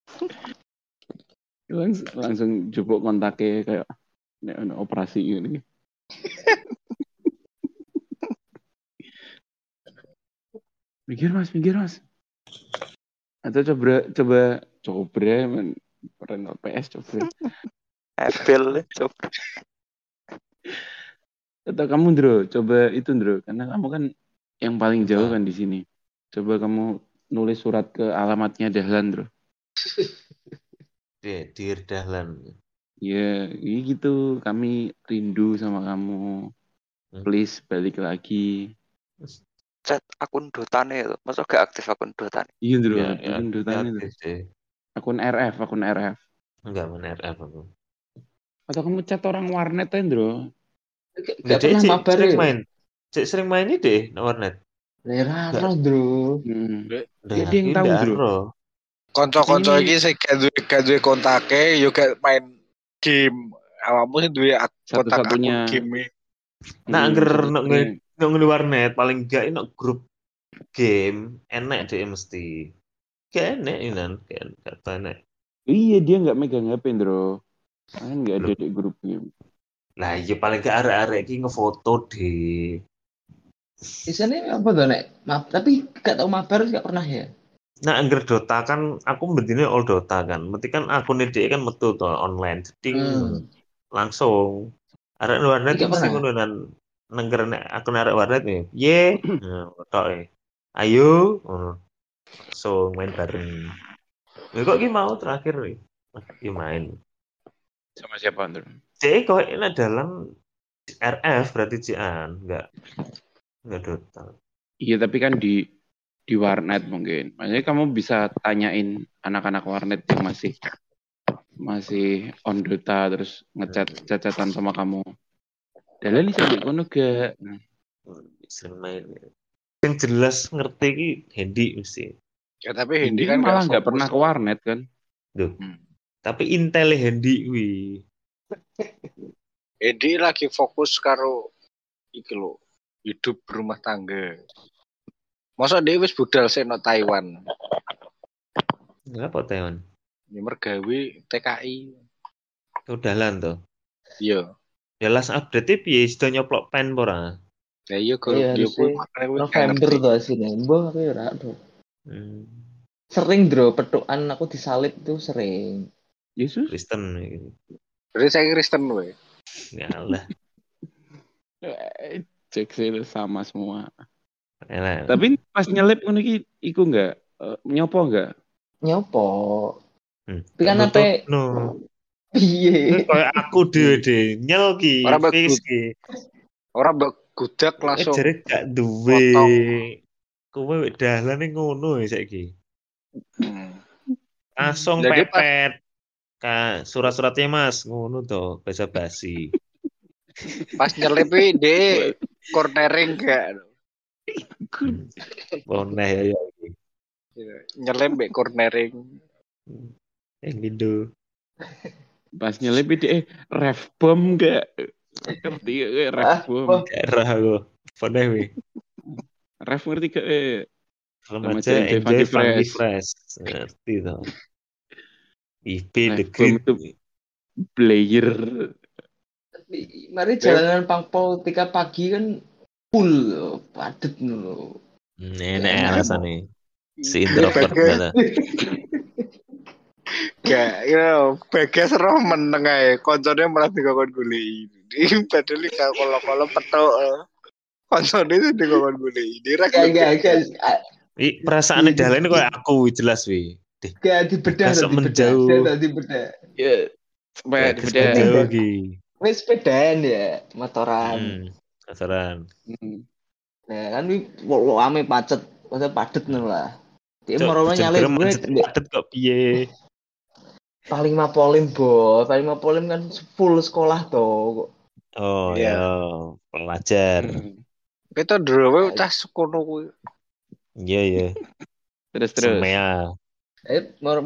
[SPEAKER 1] langsung langsung jupuk kontaknya kayak nek ono operasi ini mikir mas mikir mas. Atau coba coba coba men. Renal PS coba.
[SPEAKER 5] Apple coba.
[SPEAKER 1] atau kamu Ndro? Coba itu Ndro. Karena kamu kan yang paling jauh kan di sini. Coba kamu nulis surat ke alamatnya Dahlan Ndro.
[SPEAKER 3] Dear, dear Dahlan.
[SPEAKER 1] ya ini gitu. Kami rindu sama kamu.
[SPEAKER 3] Hmm.
[SPEAKER 1] please balik lagi
[SPEAKER 5] Chat akun Dotane itu. Masa gak aktif akun Dotane?
[SPEAKER 1] iya Ndro
[SPEAKER 3] Ya, ya,
[SPEAKER 1] akun
[SPEAKER 3] ya,
[SPEAKER 1] Ndro.
[SPEAKER 3] aktif deh.
[SPEAKER 1] akun RF akun RF
[SPEAKER 3] Enggak men RF aku.
[SPEAKER 1] atau kamu chat orang warnet ya Ndro
[SPEAKER 4] gak,
[SPEAKER 3] Enggak,
[SPEAKER 4] pernah mabar
[SPEAKER 3] sering
[SPEAKER 4] ya
[SPEAKER 3] main. Cek sering main ini deh, no warnet.
[SPEAKER 4] Rara bro
[SPEAKER 1] hmm.
[SPEAKER 3] Udah,
[SPEAKER 1] Ya, dia yang tahu, Bro.
[SPEAKER 3] ero.
[SPEAKER 2] konco-konco
[SPEAKER 1] Ini-
[SPEAKER 2] iki sing gak duwe gak duwe kontake yo gak main game awakmu sing duwe ak- kontak akun game
[SPEAKER 3] Nah,
[SPEAKER 1] Hmm,
[SPEAKER 3] angger
[SPEAKER 1] satu-satunya.
[SPEAKER 3] Nok nge- Nggak ngene warnet paling enggak ini grup game enak deh mesti. Kayak enak ini kan, kayak kata enak.
[SPEAKER 1] iya dia nggak megang HP Ndro kan nggak ada di grup game
[SPEAKER 3] Lah iya paling gak arek-arek iki ngefoto deh.
[SPEAKER 4] Biasanya apa tuh nek maaf tapi gak tau mabar gak pernah ya
[SPEAKER 3] Nah, angger Dota kan aku bentine all Dota kan. Berarti kan akun dia kan metu tuh online. Jadi
[SPEAKER 4] Hmm.
[SPEAKER 3] langsung arek warnet
[SPEAKER 4] Iki
[SPEAKER 3] mesti
[SPEAKER 4] pernah.
[SPEAKER 3] ngono nek akun arek warnet nih. Ye, nah, tok e. Ayo, ngono. Langsung main bareng. Lha kok ki mau terakhir nih. Ki main.
[SPEAKER 1] sama siapa Ndro
[SPEAKER 3] C kok ini dalam RF berarti Cian, enggak enggak Dota.
[SPEAKER 1] iya tapi kan di di warnet mungkin makanya kamu bisa tanyain anak-anak warnet yang masih masih on Dota terus ngechat chat-chatan sama kamu Dahlan nih sampai kono gak
[SPEAKER 3] Sering main. Yang jelas ngerti ki Hendy mesti.
[SPEAKER 2] ya tapi
[SPEAKER 1] Hindi kan malah nggak pernah ke warnet kan
[SPEAKER 3] Tapi intel Hendy kuwi.
[SPEAKER 2] Hindi lagi fokus karo iki lho hidup berumah tangga Masa dia wis budal sih no Taiwan
[SPEAKER 3] Ngapa Teon?
[SPEAKER 2] ini mergawe TKI
[SPEAKER 3] Udahan tuh.
[SPEAKER 2] iya
[SPEAKER 3] Ya last update piye sudah nyoplok pen ora?
[SPEAKER 2] ya iya kok
[SPEAKER 4] Iya, November tuh hasilnya mbah aku ya ora bro
[SPEAKER 3] Hmm.
[SPEAKER 4] sering bro petukan aku disalib tuh sering
[SPEAKER 1] Yesus
[SPEAKER 3] Kristen gitu.
[SPEAKER 2] berarti saya Kristen we
[SPEAKER 3] Ngalah.
[SPEAKER 1] Eh, cek sih sama semua
[SPEAKER 3] Elah.
[SPEAKER 1] tapi pas nyelip ngono iki iku nggak eh, nyopo nggak
[SPEAKER 4] nyopo
[SPEAKER 3] Hmm.
[SPEAKER 4] tapi kan apa
[SPEAKER 3] No.
[SPEAKER 4] Iya
[SPEAKER 3] Kayak aku dhewe deh, nyel ki,
[SPEAKER 2] Ora
[SPEAKER 3] fix ki.
[SPEAKER 2] orang mbak gudak
[SPEAKER 3] Eh
[SPEAKER 2] langsung
[SPEAKER 3] jare gak duwe. Kowe wek dalane ngono ya saiki.
[SPEAKER 2] Hmm.
[SPEAKER 3] Langsung
[SPEAKER 2] pas-
[SPEAKER 3] pepet. Ka surat-suratnya Mas, ngono to, basa basi.
[SPEAKER 2] pas nyelipi dia cornering gak
[SPEAKER 3] Boneh ya ya.
[SPEAKER 2] nyelip be cornering
[SPEAKER 3] Eh gitu.
[SPEAKER 1] Pas nyelip dia eh ref bom nggak ngerti gak eh, ref
[SPEAKER 4] Ah,
[SPEAKER 1] bom.
[SPEAKER 3] Daerah aku. Boneh wi.
[SPEAKER 1] ref ngerti gak eh
[SPEAKER 3] Remaja
[SPEAKER 1] Enjoy Funky Fresh.
[SPEAKER 3] Ngerti to. IP
[SPEAKER 1] Nah, itu player
[SPEAKER 4] Tapi mari jalanan pangpol tiga pagi kan full padet dulu
[SPEAKER 3] Nenek
[SPEAKER 4] Enak.
[SPEAKER 3] alasannya. Si introvert
[SPEAKER 2] Gak ya bagas roh meneng ae koncone malah dikon goleki ini padahal iki kalau-kalau petok koncone itu dikon goleki ini ra
[SPEAKER 4] gak gak gak
[SPEAKER 3] Ih, perasaannya dalan kayak aku jelas wi.
[SPEAKER 4] gak dibedah
[SPEAKER 3] Masuk menjauh.
[SPEAKER 4] Tadi bedah
[SPEAKER 1] ya supaya
[SPEAKER 3] menjauh ki.
[SPEAKER 4] Wis sepedaan ya, motoran.
[SPEAKER 3] Hmm, pasaran.
[SPEAKER 4] Hmm. Nah, kan wi wo- ame pacet, masa padet ngono lah. Dia mau nyalip gue
[SPEAKER 3] padet kok piye?
[SPEAKER 4] Paling mapolim bos, paling mapolim kan full sekolah tuh.
[SPEAKER 3] Oh
[SPEAKER 2] Iya.
[SPEAKER 3] ya, pelajar.
[SPEAKER 1] Hmm.
[SPEAKER 2] Kita dulu cah sekono kuwi.
[SPEAKER 3] Iya ya,
[SPEAKER 1] Terus terus.
[SPEAKER 3] semea.
[SPEAKER 4] Eh, mau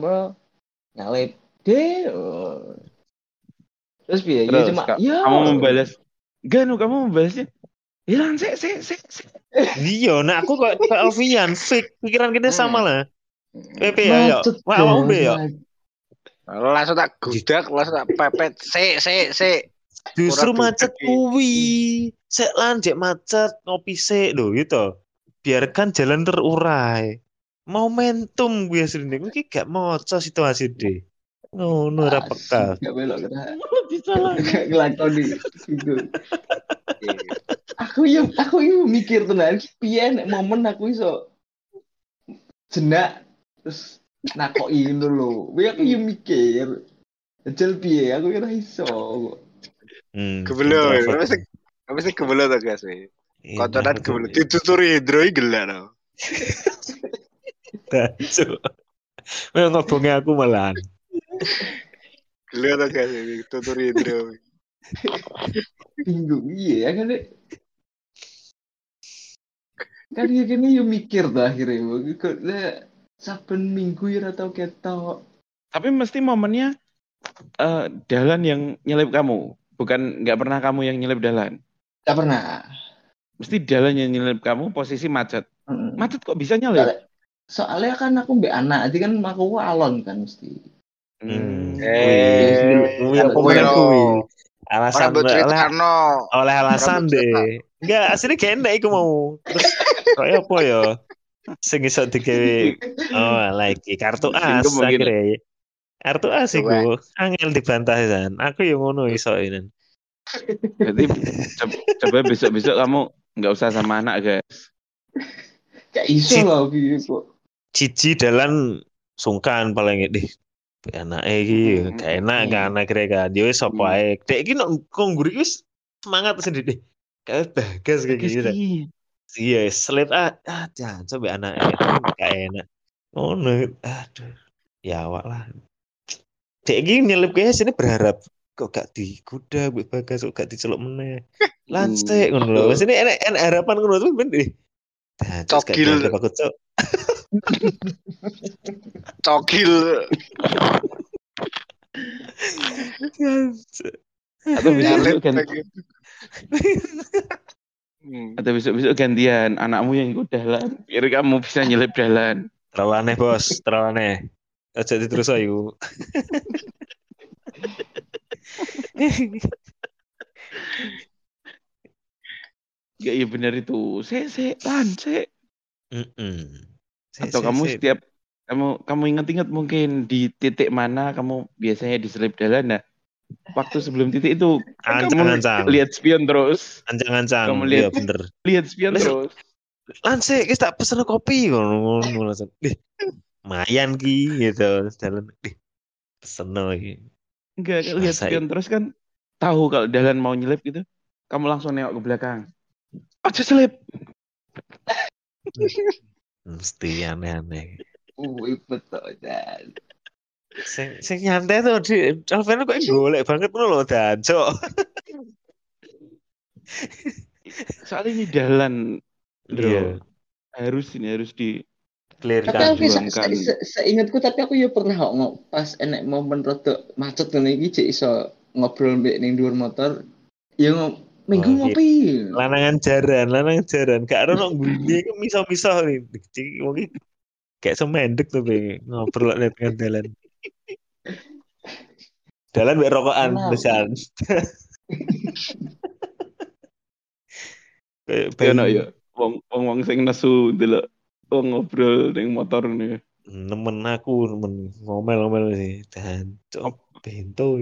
[SPEAKER 4] nyalip deh. Terus piye? Ya cuma ya.
[SPEAKER 1] kamu membalas. Enggak, nu kamu membalasnya. Hilang, sik, sik, sik.
[SPEAKER 3] Iya, nah aku kok ke Alfian, fake pikiran kita sama lah. PP ya, ya. Wah, ya.
[SPEAKER 2] Langsung tak gudak, langsung tak pepet. Sik, sik, sik.
[SPEAKER 3] Justru macet kuwi. Sek lanjut macet ngopi sik lho gitu. Biarkan jalan terurai. Momentum gue asline kuwi gak maca situasi deh. Ngono ora peka.
[SPEAKER 4] Gak belok kena.
[SPEAKER 1] Bisa lah.
[SPEAKER 4] Ngelakoni gitu. Aku yo aku yo mikir tenan piye nek momen aku iso jenak terus nakoki ngono lho. Kuwi aku yo mikir. Jel piye aku ora iso.
[SPEAKER 3] Hmm,
[SPEAKER 2] Kebelo, mesti mesti kebelo to guys. we.
[SPEAKER 3] Iya,
[SPEAKER 2] Kotoran kebelo. Dituturi hidro iki gelak to.
[SPEAKER 3] Cuk. Memang ngobongnya aku malahan.
[SPEAKER 2] Gelak to guys, we. tuturi hidro.
[SPEAKER 4] Bingung iya kan Dek? kan ya kene yo mikir tuh akhirnya kok saben minggu ya ora tau ketok
[SPEAKER 1] Tapi mesti momennya eh Dalan yang nyelip kamu, bukan nggak pernah kamu yang nyelip Dalan.
[SPEAKER 4] gak pernah
[SPEAKER 1] Mesti Dalan yang nyelip kamu posisi macet.
[SPEAKER 4] Mm.
[SPEAKER 1] Macet kok bisa nyelip?
[SPEAKER 4] soalnya kan aku mbak anak jadi kan aku alon kan mesti
[SPEAKER 3] Hmm.
[SPEAKER 2] Eh,
[SPEAKER 3] kuwi?
[SPEAKER 2] Ora
[SPEAKER 3] Alasan oleh, alasan deh. Enggak, aslinya kayak enak iku mau. Terus kayak apa ya? Sing iso digawe oh lagi kartu as akhirnya. Kartu as iku angel dibantah kan. Aku yang ngono iso ini.
[SPEAKER 1] Co- coba besok-besok kamu nggak usah sama anak guys.
[SPEAKER 4] gak iso lah gitu kok
[SPEAKER 3] Cici dalan sungkan paling deh. Anak iki
[SPEAKER 1] Hmm.
[SPEAKER 3] gak enak kan akhirnya kan. Dia wis apa
[SPEAKER 1] Hmm.
[SPEAKER 3] ae. Dek kongguri wis semangat sendiri. Kayak bagas kayak gitu. Iya, slip ah, ah jangan coba anak gak enak. Oh no, aduh, ya awak lah. Dek iki nyelip kayak sini berharap kok gak dikuda gue bagas kok gak diceluk meneh. Lancek ngono lho. Sini enak enak harapan ngono tuh ben deh. Terus gak
[SPEAKER 2] Cokil.
[SPEAKER 3] dianggap aku cok.
[SPEAKER 2] Cokil.
[SPEAKER 1] Atau ganti,
[SPEAKER 2] lagi. Hmm.
[SPEAKER 1] atau besok-besok gantian anakmu yang ikut Dalan, biar kamu bisa nyelip Dalan.
[SPEAKER 3] Terlalu aneh bos, terlalu aneh. Aja terus ayo.
[SPEAKER 1] Ya iya benar itu. Se se lan se. Atau kamu setiap kamu kamu ingat-ingat mungkin di titik mana kamu biasanya diselip Dalan nah. Waktu sebelum titik itu kan kamu
[SPEAKER 3] Ancang-ancang.
[SPEAKER 1] lihat spion terus,
[SPEAKER 3] Ancang-ancang.
[SPEAKER 1] Kamu
[SPEAKER 3] Iya
[SPEAKER 1] lihat.
[SPEAKER 3] bener.
[SPEAKER 1] lihat spion
[SPEAKER 3] Terus-
[SPEAKER 1] terus.
[SPEAKER 3] Lance, kita tak pesen kopi ngono langsung. Dih, mayan ki gitu. Jalan, dih, pesen lagi.
[SPEAKER 1] Enggak, lihat spion terus kan tahu kalau Dalan mau nyelip gitu. Kamu langsung nengok ke belakang. Aja selip.
[SPEAKER 3] Mesti aneh-aneh.
[SPEAKER 4] Wih betul dan
[SPEAKER 3] Sing sing nyantai tuh di Alvin kok golek banget ngono lho dancok.
[SPEAKER 1] Soalnya ini Dalan
[SPEAKER 3] Iya,
[SPEAKER 1] Bro, harus ini harus di
[SPEAKER 4] tapi
[SPEAKER 3] clearkan.
[SPEAKER 4] aku se, seingatku tapi aku ya pernah kok pas enek momen rada macet ngene iki cek iso ngobrol mbek ning dhuwur motor ya minggu
[SPEAKER 3] Oh,
[SPEAKER 4] ngopi
[SPEAKER 3] Lanangan jaran, lanangan jaran. Gak ada nong gurine iku miso-miso nih. Cik mungkin kayak semendek tuh be ngobrol nek tengah dalan. Dalan mbek rokokan besan. Kayak
[SPEAKER 1] ya no ya. Wong wong wong sing nesu delok wong ngobrol ning motor nih.
[SPEAKER 3] nemen aku nemen ngomel-ngomel sih dan cok bento.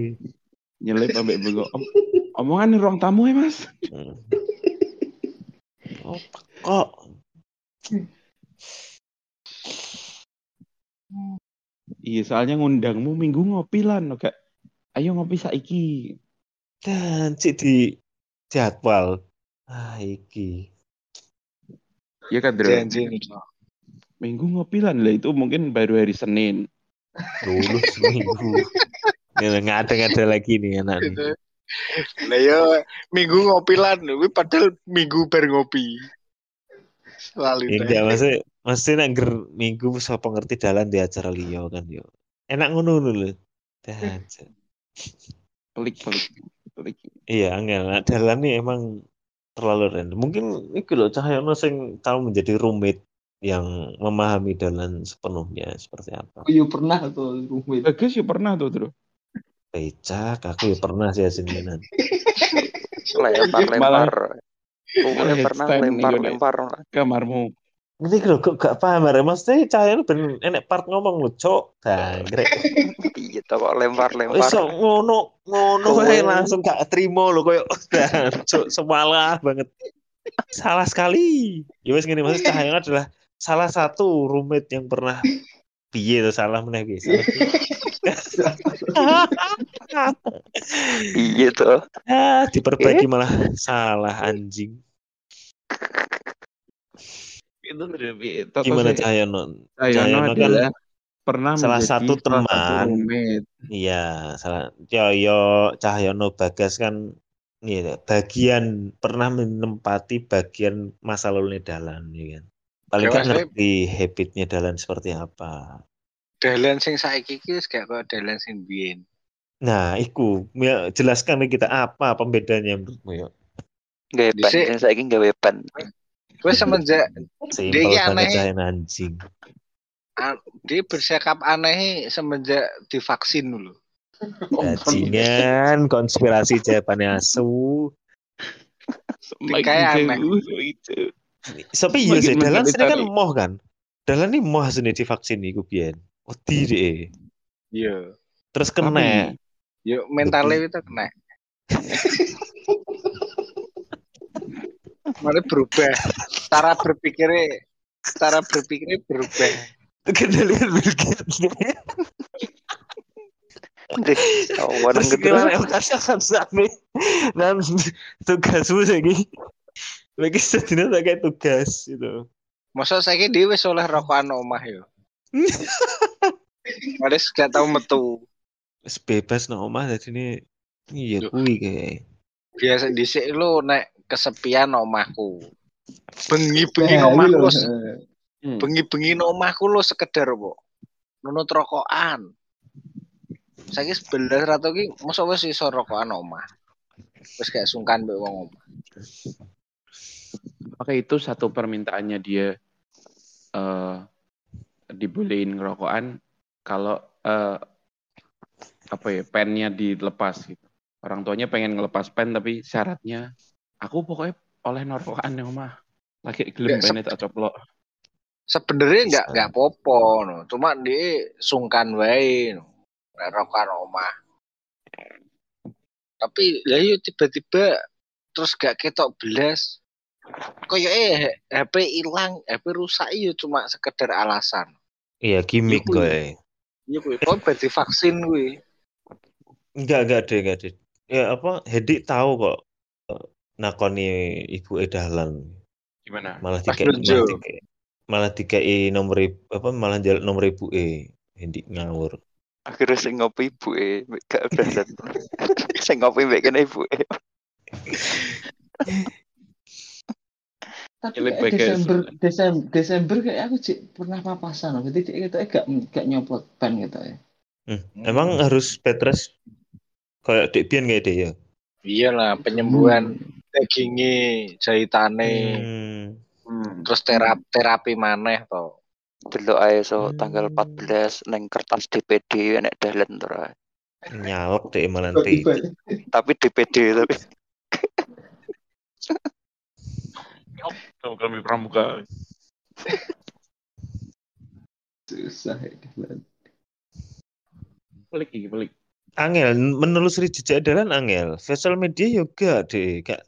[SPEAKER 1] Nyelip ambek bego. Om, omongan ruang tamu ya, Mas.
[SPEAKER 3] Hmm. oh kok
[SPEAKER 1] Iya, soalnya ngundangmu minggu ngopi lan, gak. Ayo ngopi saiki.
[SPEAKER 3] Dan cik di jadwal. Ah, iki.
[SPEAKER 1] Iya kan, Dro? Minggu ngopilan lah itu mungkin baru hari Senin.
[SPEAKER 3] Dulu seminggu. Ini nggak ada nggak ada lagi nih anak nih.
[SPEAKER 2] Lah yo minggu ngopilan, kuwi padahal minggu bar ngopi. Selalu
[SPEAKER 3] Enggak maksudnya maksudnya nak ger minggu sapa ngerti dalan di acara liyo kan yo. Enak ngono lho. Dan
[SPEAKER 1] Pelik, pelik. Pelik.
[SPEAKER 3] iya angel nah, dalan nih emang terlalu random. Mungkin itu loh Cahyono sing tahu menjadi roommate yang memahami dalan sepenuhnya seperti apa.
[SPEAKER 4] Iya pernah tuh rumit.
[SPEAKER 1] Bagus ya pernah tuh, Dro.
[SPEAKER 3] Becak, aku ya pernah sih asinan.
[SPEAKER 5] lempar
[SPEAKER 1] Malah-
[SPEAKER 5] lempar
[SPEAKER 1] headstand
[SPEAKER 5] lempar
[SPEAKER 1] nih,
[SPEAKER 5] lempar
[SPEAKER 1] Kamarmu.
[SPEAKER 3] Ngerti lho kok gak paham ya maksudnya Cahyono ben enek part ngomong lho, Cok. Danggrek.
[SPEAKER 5] iya toh kok lempar lempar
[SPEAKER 3] Iso ngono ngono wae langsung gak terima lho koyo cuk semalah banget. Salah sekali. Ya wis ngene maksud Cahyono adalah salah satu roommate yang pernah piye tuh salah meneh iki.
[SPEAKER 5] iya toh
[SPEAKER 3] Ah, diperbaiki malah salah anjing.
[SPEAKER 1] Itu Dro.
[SPEAKER 3] Gimana Cahyono?
[SPEAKER 1] Cahyono
[SPEAKER 3] Cahyono kan
[SPEAKER 1] adalah pernah
[SPEAKER 3] salah
[SPEAKER 1] menjadi
[SPEAKER 3] satu
[SPEAKER 1] salah satu
[SPEAKER 3] teman. Iya, salah. Yo yo Cahyono Bagas kan iya, bagian pernah menempati bagian masa lalu dalan ya kan. Paling kan
[SPEAKER 2] saya-
[SPEAKER 3] ngerti habitnya dalan seperti apa.
[SPEAKER 2] Dalan sing saiki iki wis gak kok dalan sing biyen.
[SPEAKER 3] Nah, iku ya, jelaskan nih kita apa pembedanya menurutmu ya.
[SPEAKER 2] Dhisik-
[SPEAKER 5] yang saya ini nggak weban
[SPEAKER 2] Wis semenjak iki
[SPEAKER 3] banget
[SPEAKER 2] aneh.
[SPEAKER 3] Anjing.
[SPEAKER 2] dia bersikap aneh semenjak divaksin dulu.
[SPEAKER 3] Bajingan konspirasi jawabannya asu.
[SPEAKER 2] Kayak aneh.
[SPEAKER 3] Tapi iya
[SPEAKER 1] Semakin
[SPEAKER 3] sih, dalan sini kan moh kan. Dalan ini moh sini divaksin iku biyen. Wedi deh.
[SPEAKER 2] Iya.
[SPEAKER 3] Terus kena.
[SPEAKER 2] Yuk mentalnya itu kena. Mana berubah. Cara berpikirnya cara berpikirnya berubah.
[SPEAKER 3] Kendalian Bill Gates.
[SPEAKER 5] deh kawan
[SPEAKER 3] Terus
[SPEAKER 5] gitu
[SPEAKER 3] gimana yang katakan sampai dan tugasmu lagi lagi sedina tak kayak tugas itu.
[SPEAKER 2] Masa saya dia wis oleh rokokan omah yo. Males gak tau metu.
[SPEAKER 3] Wis bebas nang omah jadi ini iya kuwi kayak.
[SPEAKER 2] Biasa dhisik lu nek kesepian omahku. Bengi-bengi
[SPEAKER 4] Ya,
[SPEAKER 2] omahku.
[SPEAKER 1] Hmm.
[SPEAKER 2] bengi-bengi omahku lu sekedar kok. Nunut rokokan. Saiki sebelas ratu ki mosok wis iso rokokan omah. Wis gak sungkan mbek wong omah.
[SPEAKER 1] Apakah itu satu permintaannya dia eh dibolehin ngerokokan kalau eh, apa ya pennya dilepas gitu. Orang tuanya pengen ngelepas pen tapi syaratnya aku pokoknya oleh norokan yang mah lagi gelem
[SPEAKER 2] Ya,
[SPEAKER 1] tak coplok.
[SPEAKER 2] Sebenarnya nggak nggak popo no. Cuma dia sungkan wae no. Nek rokokan omah. Tapi ya yuk tiba-tiba terus gak ketok belas. Koyo eh HP hilang, HP rusak iya cuma sekedar alasan.
[SPEAKER 3] Iya gimmick
[SPEAKER 2] Iya,
[SPEAKER 3] gue.
[SPEAKER 2] Iya kuwi, kok berarti vaksin kuwi.
[SPEAKER 3] Enggak enggak deh enggak deh. Ya apa Hedi tahu kok eh, nakoni ibu edalan
[SPEAKER 1] Gimana?
[SPEAKER 3] malah tiga malah tiga malah tiga nomor apa malah jalan nomor ibu e Hendi ngawur.
[SPEAKER 5] akhirnya saya ngopi ibu eh gak udah saya ngopi kena ibu eh
[SPEAKER 4] Tapi kayak. Desember, Desember, Desember kayak aku cik pernah papasan loh. Berarti dia gitu gak gak nyopot pen gitu ya.
[SPEAKER 3] Hmm, Emang harus petres kayak dek biyen kayak deh ya.
[SPEAKER 2] Iyalah penyembuhan dagingnya, jahitane,
[SPEAKER 3] Hmm.
[SPEAKER 2] hmm, terus terapi terapi maneh to.
[SPEAKER 5] delok ae so
[SPEAKER 3] Hmm.
[SPEAKER 5] tanggal 14 neng kertas DPD enek dalan to ra.
[SPEAKER 3] Nyalek deh malah
[SPEAKER 4] Tiba-tiba
[SPEAKER 5] tapi DPD tapi
[SPEAKER 1] Kalau kami pramuka.
[SPEAKER 4] susah ya.
[SPEAKER 1] Pelik iki, pelik.
[SPEAKER 3] Angel menelusuri jejak dalan angel. Sosial media juga deh, gak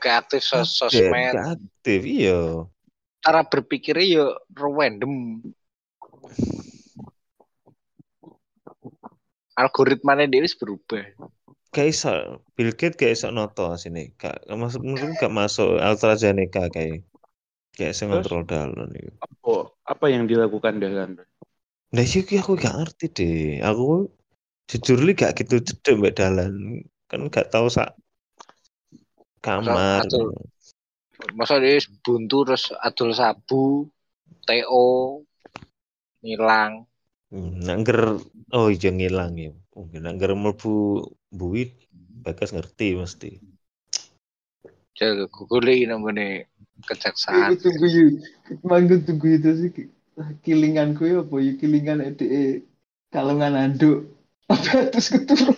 [SPEAKER 2] Gak aktif sos sosmed.
[SPEAKER 3] gak aktif iya.
[SPEAKER 2] Cara berpikirnya yo random. Algoritmanya dia berubah.
[SPEAKER 3] gak iso Bill Gates gak iso noto sini gak masuk menurutku gak masuk AstraZeneca kayak kayak
[SPEAKER 1] Terus?
[SPEAKER 3] ngontrol dalan itu
[SPEAKER 1] Apa apa yang dilakukan Dahlan?
[SPEAKER 3] nah sih aku gak ngerti deh aku jujur li gak gitu cedek mbak dalan kan gak tahu sak kamar
[SPEAKER 2] Atul. Masa dia buntu terus adul sabu, TO, ngilang.
[SPEAKER 3] Hmm, nangger oh iya ngilang ya mungkin nangger mlebu buit bagas ngerti mesti
[SPEAKER 2] Jaga google namanya kejaksaan.
[SPEAKER 4] Aku tunggu yuk. Manggu tunggu itu sih. Kilinganku ya apa ya kilingan ede kalungan anduk. Apa terus keturun.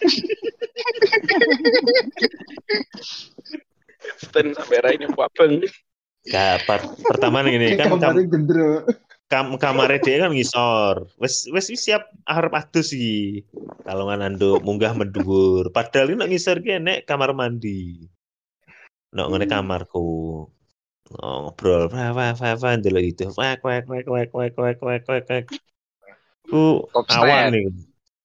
[SPEAKER 1] Dan sampai raine papeng.
[SPEAKER 3] gak per- pertama nih ini kan kam,
[SPEAKER 4] Kamarnya gendro.
[SPEAKER 3] kam, kamarnya dia kan ngisor wes wes wis siap arep adus iki kalongan anduk munggah menduwur padahal ini nak ngisor ki nek kamar mandi nok ngene kamarku oh, ngobrol wah wah wah wah ndelok itu wah wah wah wah wah wah wah wah wah ku awan nih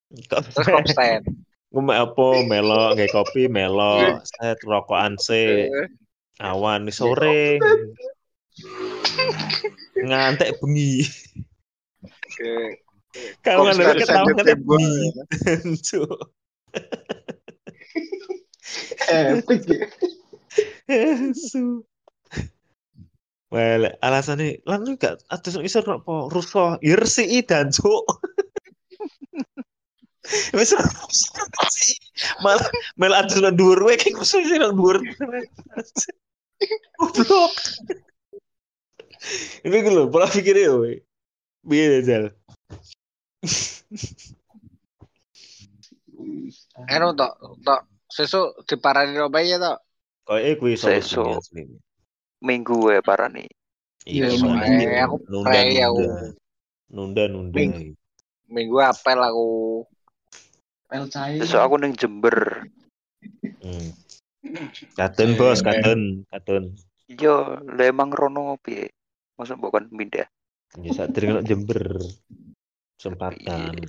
[SPEAKER 3] Kok
[SPEAKER 2] stand.
[SPEAKER 3] Apa melo nggak kopi melo set rokokan se awan sore ngantek bengi
[SPEAKER 2] kop
[SPEAKER 3] nggak ketawa ngantek bengi Cuk.
[SPEAKER 4] Epic ya.
[SPEAKER 3] Su. Well, alasannya lan lu gak ada sing iso apa rusuh irsi dan cuk. Wis malah malah nang dhuwur wae kayak rusuh sing nang dhuwur. Goblok. Ini gue loh, pola pikirnya woy. Biar aja.
[SPEAKER 2] Anu tok, tok sesuk diparani opo ya tok?
[SPEAKER 3] Kau eh gue
[SPEAKER 5] Sesuk. Minggu ya parani.
[SPEAKER 3] Iya,
[SPEAKER 4] Iya,
[SPEAKER 2] aku
[SPEAKER 3] nunda,
[SPEAKER 2] pray ya,
[SPEAKER 3] nunda, nunda, nunda.
[SPEAKER 2] Ming- Minggu apel aku.
[SPEAKER 4] Pelcai.
[SPEAKER 5] Besok aku neng Jember.
[SPEAKER 3] Hmm. Katun bos, katun, katun.
[SPEAKER 5] Yo, iya, lembang emang rono piye? Masa bukan pindah?
[SPEAKER 3] Ya saat Jember. Sempatan. Iya.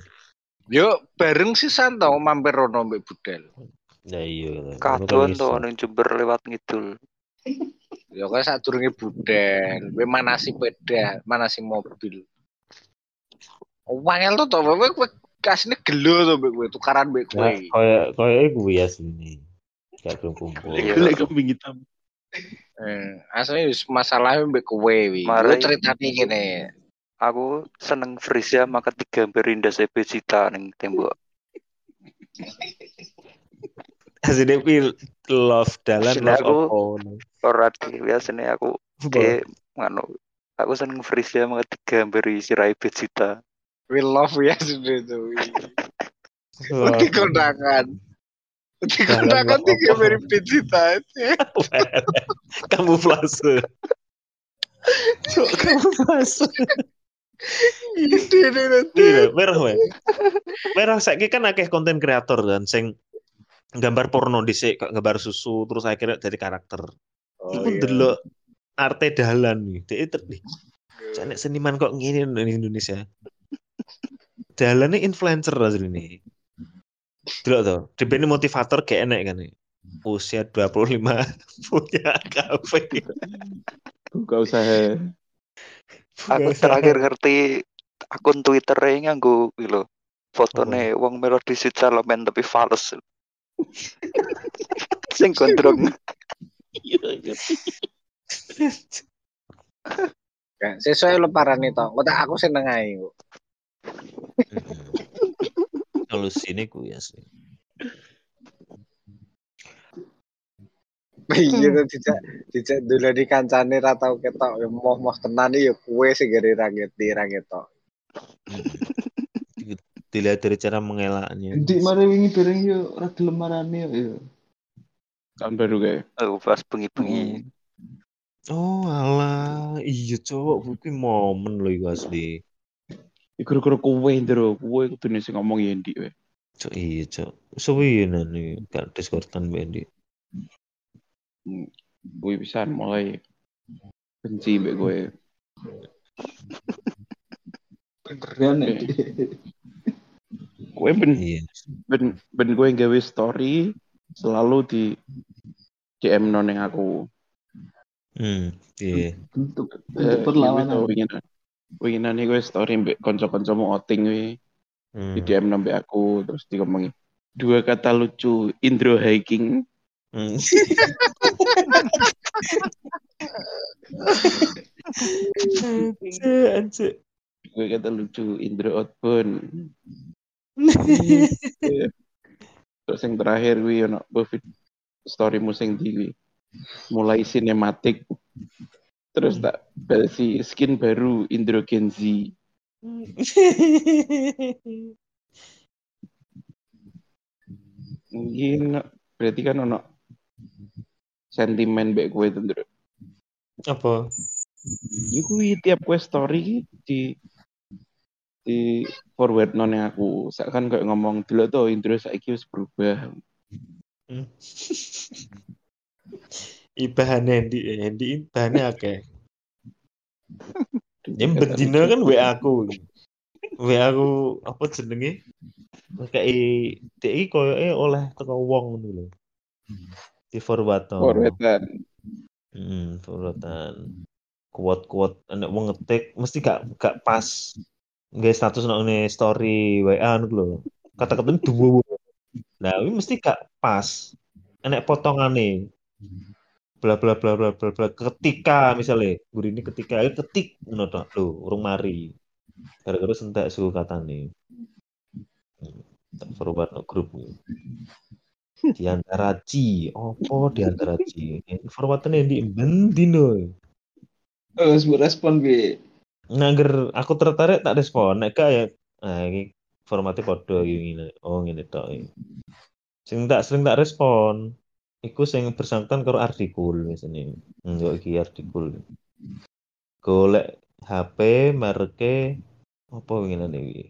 [SPEAKER 2] Yo, bareng sih santo mampir rono mbek Budel.
[SPEAKER 3] Ya iya.
[SPEAKER 5] Katun
[SPEAKER 3] to
[SPEAKER 5] neng Jember lewat ngidul.
[SPEAKER 2] yo kan saat turunnya Budel, be mana sih beda mana sih mobil. Wangel tuh tau, gue kasine gelo to mbek kowe tukaran mbek
[SPEAKER 3] iso.
[SPEAKER 2] kowe.
[SPEAKER 3] Kayak kayak gue ya sini. Gak kumpul.
[SPEAKER 1] Golek kambing hitam.
[SPEAKER 2] Eh, asline wis masalahnya mbek kowe wi. Yo ceritane kene.
[SPEAKER 5] Aku seneng Frisia maka digambar indah cita neng tembok.
[SPEAKER 3] Aslinya pil love dalan love
[SPEAKER 5] aku-. Ora di biasanya aku nganu aku seneng Frisia maka digambari sirai Vegeta.
[SPEAKER 2] We love ya sudah itu. Di kondangan. Di kondangan tiga mirip pizza.
[SPEAKER 3] Kamu flase. Kamu flase.
[SPEAKER 2] Ini nanti.
[SPEAKER 3] Iya, merah wae. Merah saiki kan akeh konten kreator kan sing gambar porno dhisik kok gambar susu terus akhirnya jadi karakter.
[SPEAKER 2] Oh,
[SPEAKER 3] Iku
[SPEAKER 2] iya.
[SPEAKER 3] ndelok arte dalan nih. Dek. Janek seniman kok ngene di Indonesia. Dalannya influencer asli nih. Delok to, dibeni motivator kayak enek kan nih. Usia 25 punya kafe.
[SPEAKER 1] Buka usaha.
[SPEAKER 5] Aku terakhir ngerti akun Twitter nganggo iki lho. Fotone wong melo disit salemen tapi fals. Sing gondrong.
[SPEAKER 2] Ya, sesuai lebaran itu. Kok tak aku seneng ae.
[SPEAKER 3] Kalau sini ku ya sih.
[SPEAKER 2] Iya tuh dijak dijak dulu di kancane ra tau ketok ya moh-moh tenan ya kue sing gere ra ngerti ra ketok.
[SPEAKER 3] Dilihat dari cara mengelaknya.
[SPEAKER 4] Di mari wingi bareng yo ora gelem marane yo. yo.
[SPEAKER 1] Tahun baru kayak.
[SPEAKER 5] Oh, pas bengi-bengi.
[SPEAKER 3] Oh alah, iya cowok mungkin momen loh iku asli.
[SPEAKER 1] Iku-iku kowe ndro, kowe kudune sing ngomong ya Ndi we.
[SPEAKER 3] Cok iya cok. Suwi nane gak diskordan mbek
[SPEAKER 1] Ndi. Gue hmm. bisa mulai benci mbek gue.
[SPEAKER 4] Keren ya.
[SPEAKER 1] Gue ben, ben, ben gue gawe story selalu di DM noneng aku.
[SPEAKER 3] Hmm, iya.
[SPEAKER 4] Untuk,
[SPEAKER 1] untuk
[SPEAKER 4] eh, perlawanan.
[SPEAKER 1] Iya, Iku wis story mbek kanca-kancamu outing kuwi.
[SPEAKER 3] Hmm.
[SPEAKER 1] di DM nambah aku terus dikomengi dua kata lucu Indro hiking.
[SPEAKER 3] Hmm.
[SPEAKER 1] Dua kata lucu Indro outbound. Terus yang terakhir gue ono story musing di mulai sinematik terus tak balesi skin baru Indro Genzi mungkin berarti kan ono sentimen baik gue itu Ndro.
[SPEAKER 3] Apa?
[SPEAKER 1] Ya kuwi tiap gue story di di forward non yang aku seakan kayak ngomong dulu tuh Indro wis berubah
[SPEAKER 3] Hmm. Ibahan Hendy, Hendy ibahannya akeh. Yang bendina kan WA aku. WA aku apa jenenge? Kayak DI koyoke oleh teko wong ngono lho. Di forward
[SPEAKER 1] forwardan
[SPEAKER 3] Hmm, forwardan. Kuat-kuat anak wong ngetik mesti gak gak pas. Nggak status nang ngene story WA ngono lho. Kata-kata duwo. Nah, ini mesti gak pas. Enek potongane. Bla bla bla bla bla bla ketika misalnya ini ketika ayo ketik ngono tok lho, urung mari. Gara-gara sentak suhu katane. Hmm, Tak forward no grup. Di antara Ci, opo di antara Ci? Forwardane di bendino.
[SPEAKER 4] Oh, sebut respon bi.
[SPEAKER 3] Nangger aku tertarik tak respon. Nek ya nah iki formatnya podo iki ngene. Oh ngene tok. Sing tak sering tak respon. Iku sing bersangkutan karo artikel biasanya. Enggak iki artikel. Golek HP mereke apa ngene iki.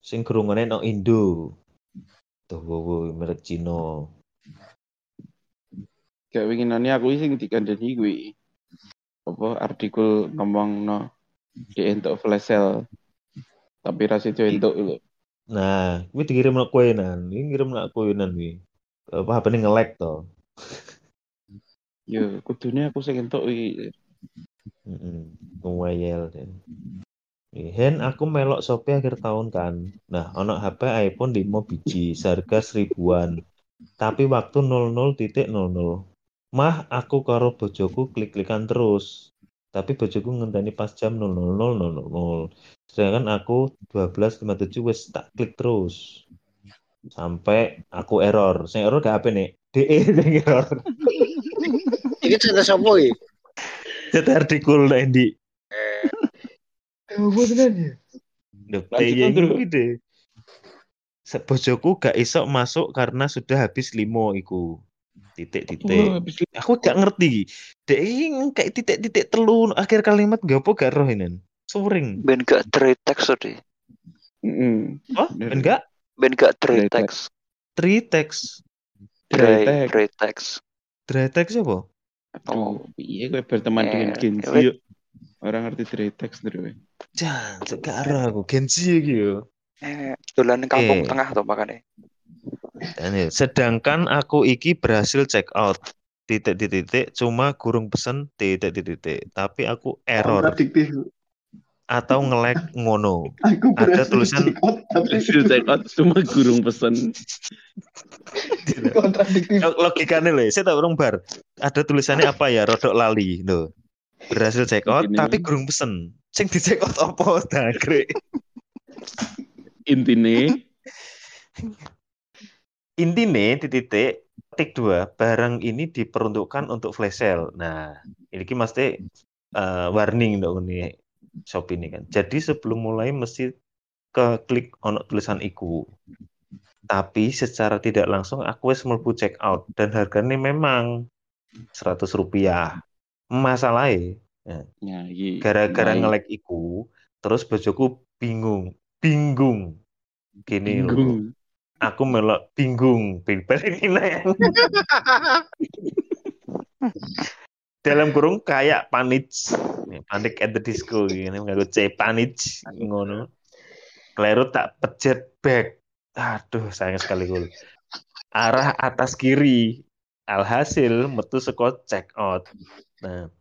[SPEAKER 3] Sing gerungane nang Indo. Tuh wow, merek Cina.
[SPEAKER 1] kayak winginannya aku sing dikandani gue apa artikel ngomong no di entuk flash sale tapi rasa itu entuk lho
[SPEAKER 3] Nah, kuwi dikirim nak kowe nan. Iki ngirim nak kowe nan kuwi. Apa HP-ne nge-lag to.
[SPEAKER 1] yo kudunya aku sing entuk iki
[SPEAKER 3] Heeh. Deh. Hen aku melok Shopee akhir tahun kan. Nah, ono HP iPhone 5 biji, seharga seribuan. Tapi waktu 00.00. Mah aku karo bojoku klik-klikan terus. Tapi bojoku ngenteni pas jam 00.00. Sedangkan aku 12.57 wis tak klik terus. Sampai aku error. Sing error gak apa nih? DE sing error.
[SPEAKER 2] Iki cerita sapa iki?
[SPEAKER 3] Jadi artikel nek ndi?
[SPEAKER 4] Oh, beneran ya?
[SPEAKER 3] Loh,
[SPEAKER 1] Lanjut,
[SPEAKER 3] iya
[SPEAKER 1] Andrew.
[SPEAKER 3] iki deh. Bojoku gak iso masuk karena sudah habis limo iku. Titik-titik.
[SPEAKER 1] Oh,
[SPEAKER 3] Aku gak ngerti. Dek iki kayak titik-titik telu akhir kalimat gak apa gak roh ini. Suring.
[SPEAKER 5] Ben gak deh.
[SPEAKER 1] Heeh.
[SPEAKER 3] Oh,
[SPEAKER 1] Bener.
[SPEAKER 3] enggak?
[SPEAKER 5] Ben gak teretext.
[SPEAKER 3] Three text.
[SPEAKER 5] Dry.
[SPEAKER 1] Dry
[SPEAKER 5] text
[SPEAKER 3] apa?
[SPEAKER 1] Oh, iya gue berteman
[SPEAKER 5] Eh,
[SPEAKER 1] dengan
[SPEAKER 5] wait.
[SPEAKER 1] yuk. Orang ngerti dari teks dulu.
[SPEAKER 3] Jangan, roh aku. Genji iki yo.
[SPEAKER 5] Eh, dolan kampung
[SPEAKER 3] Eh.
[SPEAKER 5] tengah to makane.
[SPEAKER 3] Dan ya, Sedangkan aku iki berhasil check out. Titik-titik cuma gurung pesen titik-titik. Tapi aku error
[SPEAKER 4] Kontradiktif.
[SPEAKER 3] Atau nge-lag ngono.
[SPEAKER 4] Aku
[SPEAKER 3] Ada tulisan-
[SPEAKER 1] Hasil check out cuma gurung pesen.
[SPEAKER 4] kontradiktif.
[SPEAKER 3] Log- logikanya loh, saya tak urung bar. Ada tulisannya apa ya? Rodok lali, loh. Berhasil check out, tapi gurung pesen. Sing di check out apa? Dagre.
[SPEAKER 1] Intine
[SPEAKER 3] Intine titik tik dua barang ini diperuntukkan untuk flash sale. Nah, ini ki mesti eh, warning dong ini shop ini kan. Jadi sebelum mulai mesti ke klik ono tulisan iku. Tapi secara tidak langsung aku wis mlebu check out dan harganya memang 100 rupiah. Masalahnya
[SPEAKER 1] ya iki.
[SPEAKER 3] gara-gara
[SPEAKER 1] Main.
[SPEAKER 3] nge-lag iku terus bojoku bingung bingung gini loh
[SPEAKER 1] Bingung.
[SPEAKER 3] aku melok bingung yang dalam kurung kayak panik panik at the disco gini nggak C panik ngono keliru tak pejet back aduh sayang sekali gue arah atas kiri. Alhasil metu saka check out. Nah,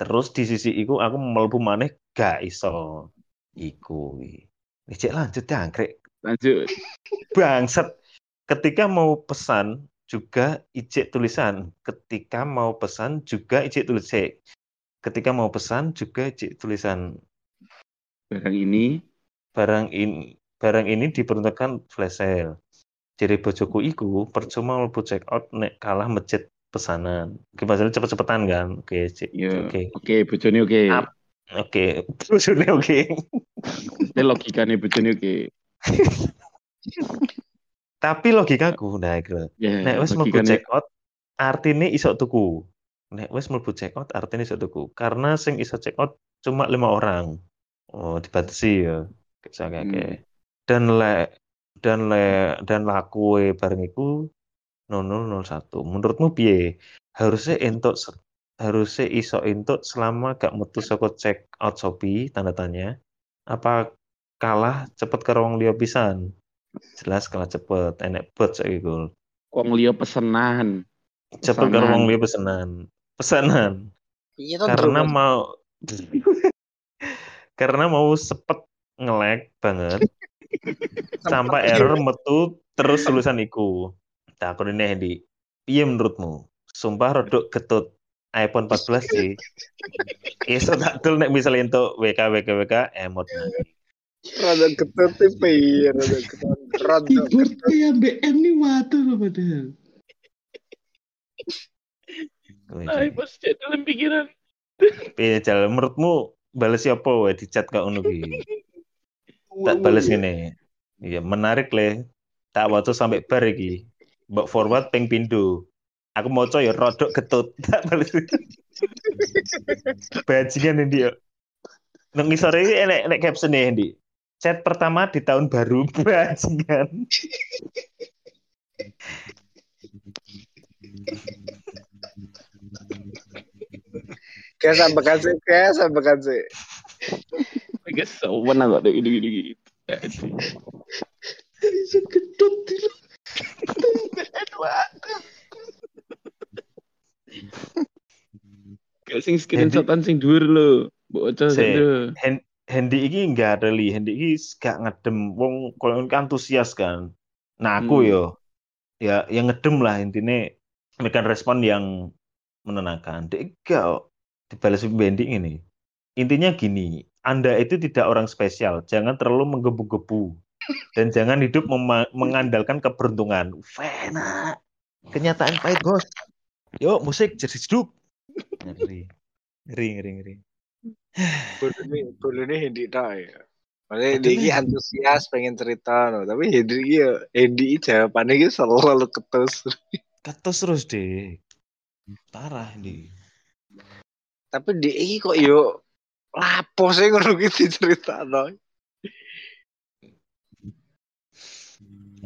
[SPEAKER 3] terus di sisi iku aku mlebu maneh gak iso. Iku. Cek lanjut ya, angkrek.
[SPEAKER 1] Lanjut.
[SPEAKER 3] Bangsat. Ketika mau pesan juga ijek tulisan. Ketika mau pesan juga ijek tulisan. Ketika mau pesan juga ijek tulisan.
[SPEAKER 1] Barang ini
[SPEAKER 3] Barang ini barang ini diperuntukkan flash sale. Jadi bojoku iku percuma mlebu check out nek kalah mecet pesanan. Oke, maksudnya cepet-cepetan kan. Oke, Cek.
[SPEAKER 1] ya
[SPEAKER 3] Oke.
[SPEAKER 1] oke bojone oke.
[SPEAKER 3] Oke, bojone oke.
[SPEAKER 1] Mesti logikane bojone oke.
[SPEAKER 3] Tapi logikaku nah iku lho.
[SPEAKER 1] Ya,
[SPEAKER 3] Nek wis mlebu check out artine iso tuku. Nek wis mlebu check out artine iso tuku. Karena sing iso check out cuma lima orang. Oh, dibatasi ya. Kayak
[SPEAKER 1] Hmm.
[SPEAKER 3] Dan le dan le dan laku bareng iku 0001. Menurutmu piye? Harusnya entuk harusnya iso entuk selama gak metu saka check out Shopee tanda tanya. Apa kalah cepet karo wong liya pisan? Jelas kalah cepet, enek bot saiki gol.
[SPEAKER 1] Wong liya pesenan.
[SPEAKER 3] cepet karo
[SPEAKER 1] Pesanan.
[SPEAKER 3] wong liya pesanan pesanan.
[SPEAKER 2] Iya
[SPEAKER 3] karena mau karena mau sepet nge-lag banget. Sampai error metu terus tulisan iku. Tak aku ini di piye menurutmu? Sumpah rodok ketut iPhone 14 sih. Iso tak dul nek misalnya untuk WK WK WK emot
[SPEAKER 2] Rada ketut tipe iya, rada ketut. Rada
[SPEAKER 1] Keyboardnya ya BM nih mati loh padahal. Ay, pas jadi dalam pikiran.
[SPEAKER 3] piye Jal? menurutmu balas siapa wae di chat kak ngono tak balas ngene. Iya, menarik le. Tak waktu sampai bar iki. Mbok forward ping pindho. Aku maca ya rodok getut. Tak balas. Bajingan ini yo. Nang ngisore iki enek enek caption e Ndi. Chat pertama di tahun baru bajingan.
[SPEAKER 2] Kayak sampaikan sih, kayak sampaikan sih.
[SPEAKER 1] Guys, sowan kok deh gini gini gitu. Bisa ketut dulu. Kayak sing screenshotan sing dhuwur lho. Mbok ojo.
[SPEAKER 3] Hendy iki enggak ada li. Hendy iki gak ngedem wong koyo antusias kan. Nah, aku
[SPEAKER 1] Hmm.
[SPEAKER 3] yo ya yang ngedem lah intinya memberikan respon yang menenangkan. Dek kok. dibalas Bendy ini. Intinya gini, Anda itu tidak orang spesial, jangan terlalu menggebu-gebu dan jangan hidup mengandalkan keberuntungan. Fena. Kenyataan pahit, Bos. Yuk, musik jadi hidup. Ngeri. Ngeri, ngeri, ngeri.
[SPEAKER 2] Bulu ini, Hendi tak ya. Maksudnya
[SPEAKER 3] Betul,
[SPEAKER 2] dia ini antusias pengen cerita no. Tapi Hendi ini ya, Hendi ini jawabannya ini selalu ketus.
[SPEAKER 3] Ketus terus deh. Parah nih.
[SPEAKER 2] Tapi dia ini kok yo lapo sih ngono cerita no.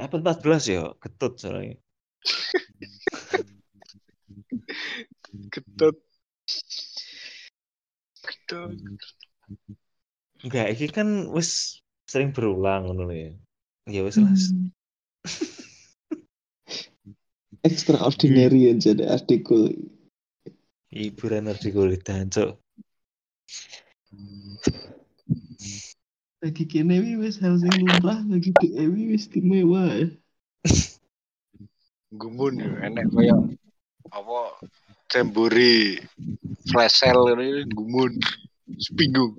[SPEAKER 3] iPhone 14 ya, ketut soalnya.
[SPEAKER 2] Ketut. Ketut.
[SPEAKER 3] Enggak, ini kan wis sering berulang ngono ya. Ya wis lah.
[SPEAKER 1] Extraordinary aja deh adikku.
[SPEAKER 3] Hiburan dikulit cok.
[SPEAKER 1] Lagi kene wi wis hal sing lumrah lagi dewi wis istimewa. ya.
[SPEAKER 2] Gumun enek koyo apa jambore flash sale ini gumun. Sepinggung.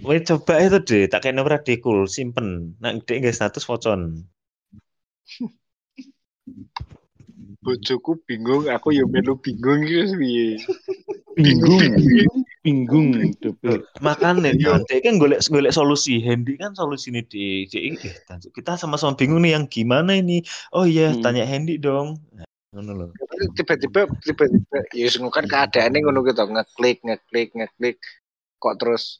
[SPEAKER 3] Weh coba itu deh, tak kayak nomor adikul, simpen. Nak dek nggak status focon.
[SPEAKER 2] Bojoku bingung, aku yo melu bingung gitu piye.
[SPEAKER 1] Bingung. Bingung.
[SPEAKER 3] Makanya
[SPEAKER 2] Iya.
[SPEAKER 3] kan, kan golek golek solusi. Handy kan solusi ini dek. Dek, eh, kita sama-sama bingung nih yang gimana ini. Oh iya,
[SPEAKER 1] Hmm.
[SPEAKER 3] tanya Handy dong. Nah, ngono loh.
[SPEAKER 2] tiba-tiba tiba-tiba ya wis ngono kan keadaannya ngono gitu ngeklik ngeklik ngeklik kok terus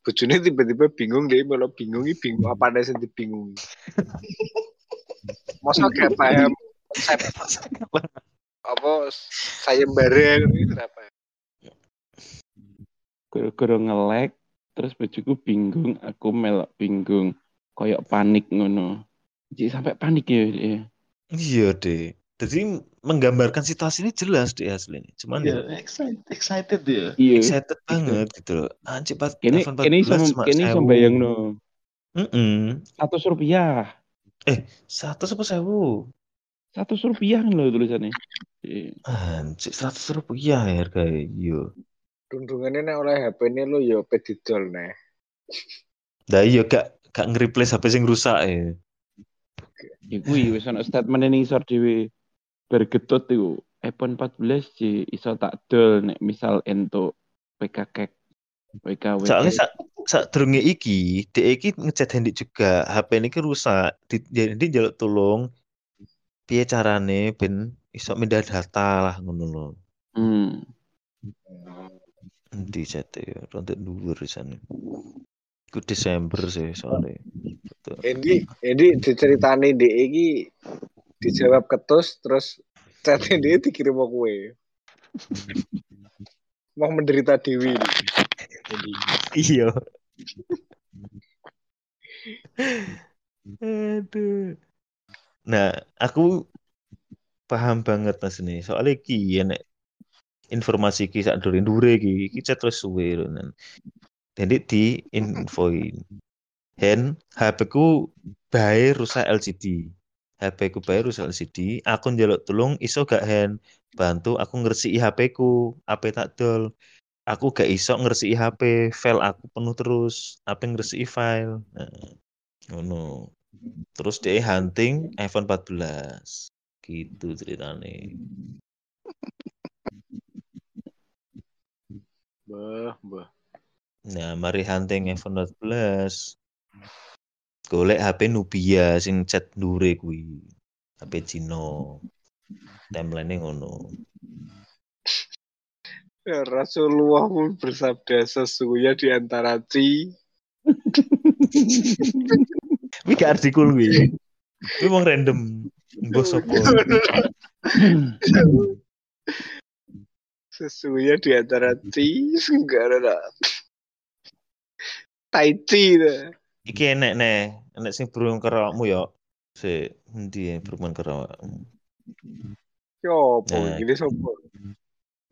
[SPEAKER 2] bojone tiba-tiba bingung deh malah bingungi bingung apa ada sing dibingungi masa gak paham konsep apa sayembara gitu kenapa
[SPEAKER 1] Gara-gara nge-lag terus bojoku bingung, aku melok bingung. Koyok panik ngono. Jadi sampai panik ya. ya.
[SPEAKER 3] Iya deh. Jadi menggambarkan situasi ini jelas deh aslinya. Cuman
[SPEAKER 4] Iya,
[SPEAKER 3] ya
[SPEAKER 4] excited, excited ya.
[SPEAKER 1] Iya.
[SPEAKER 3] excited banget gitu loh. Anjir, pas
[SPEAKER 1] Ini ini
[SPEAKER 3] 14
[SPEAKER 1] sama ini
[SPEAKER 3] sewu.
[SPEAKER 1] sama bayang no.
[SPEAKER 3] Mm-mm.
[SPEAKER 1] Satu rupiah.
[SPEAKER 3] Satu apa sewu?
[SPEAKER 1] Satu rupiah kan loh tulisannya. Iya.
[SPEAKER 3] Anjir, seratus rupiah ya harganya. Iya.
[SPEAKER 2] Dundungannya nek oleh HP ini lo yo pedidol nih.
[SPEAKER 3] Nah iya gak gak nge-replace HP sing rusak ya.
[SPEAKER 1] Iku iya wis ana statement ini isor dhewe bergetut iku iPhone 14 sih iso tak dol nek misal entuk PKK PKW.
[SPEAKER 3] Soalnya sak sak durunge iki, dhek iki ngechat Hendik juga, HP ini ki rusak. Di, jadi jaluk tolong piye carane ben iso mindah data lah ngono lho.
[SPEAKER 1] Hmm.
[SPEAKER 3] Endi chat ya, rontok dhuwur sana. Iku Desember sih soalnya. Betul.
[SPEAKER 2] Endi, Endi diceritani di iki dijawab ketus terus chatnya dia dikirim ke kue. Mau menderita dewi.
[SPEAKER 3] Iya. Aduh. Nah, aku paham banget mas ini. Soalnya ki ya nek informasi ki sak dure dure ki, ki chat terus suwe Nan. Jadi di infoin. Hen, HP ku bae rusak LCD. HP ku bae rusak LCD. Aku njaluk tolong iso gak hen bantu aku ngresiki HP ku, HP tak dol aku gak iso ngresiki HP, file aku penuh terus, apa ngresiki file. Nah, ngono. Terus dia hunting iPhone 14. Gitu ceritanya.
[SPEAKER 2] Bah, bah.
[SPEAKER 3] Nah, mari hunting iPhone 14. Golek HP Nubia sing chat dure kuwi. HP Cino. Timeline ngono.
[SPEAKER 2] Ya, Rasulullah pun bersabda sesungguhnya di antara ci
[SPEAKER 3] Wih gak artikul kuwi. Kuwi mau random. Sopo.
[SPEAKER 2] sesungguhnya di antara ci enggak ada tai chi.
[SPEAKER 3] Iki enek nih, enek sing burung kerawakmu ya. Si, endi burung kerawakmu?
[SPEAKER 2] Yo, po,
[SPEAKER 3] Nah.
[SPEAKER 2] ini sopo?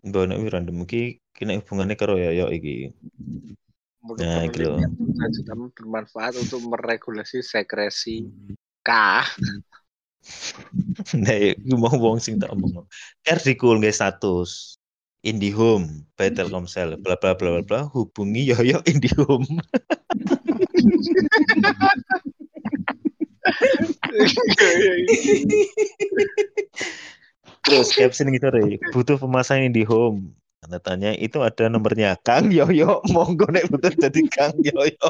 [SPEAKER 3] Mbak nek random iki kena hubungannya karo ya ya iki. Nah, iki lho.
[SPEAKER 2] bermanfaat untuk meregulasi sekresi K.
[SPEAKER 3] Nah, iki mau wong sing tak omong. Artikel nggak status. IndiHome Telkomsel bla bla bla bla bla hubungi Yoyo IndiHome. Terus caption gitu deh, butuh pemasang IndiHome. Tanda tanya itu ada nomornya Kang Yoyo, monggo nek butuh jadi Kang Yoyo.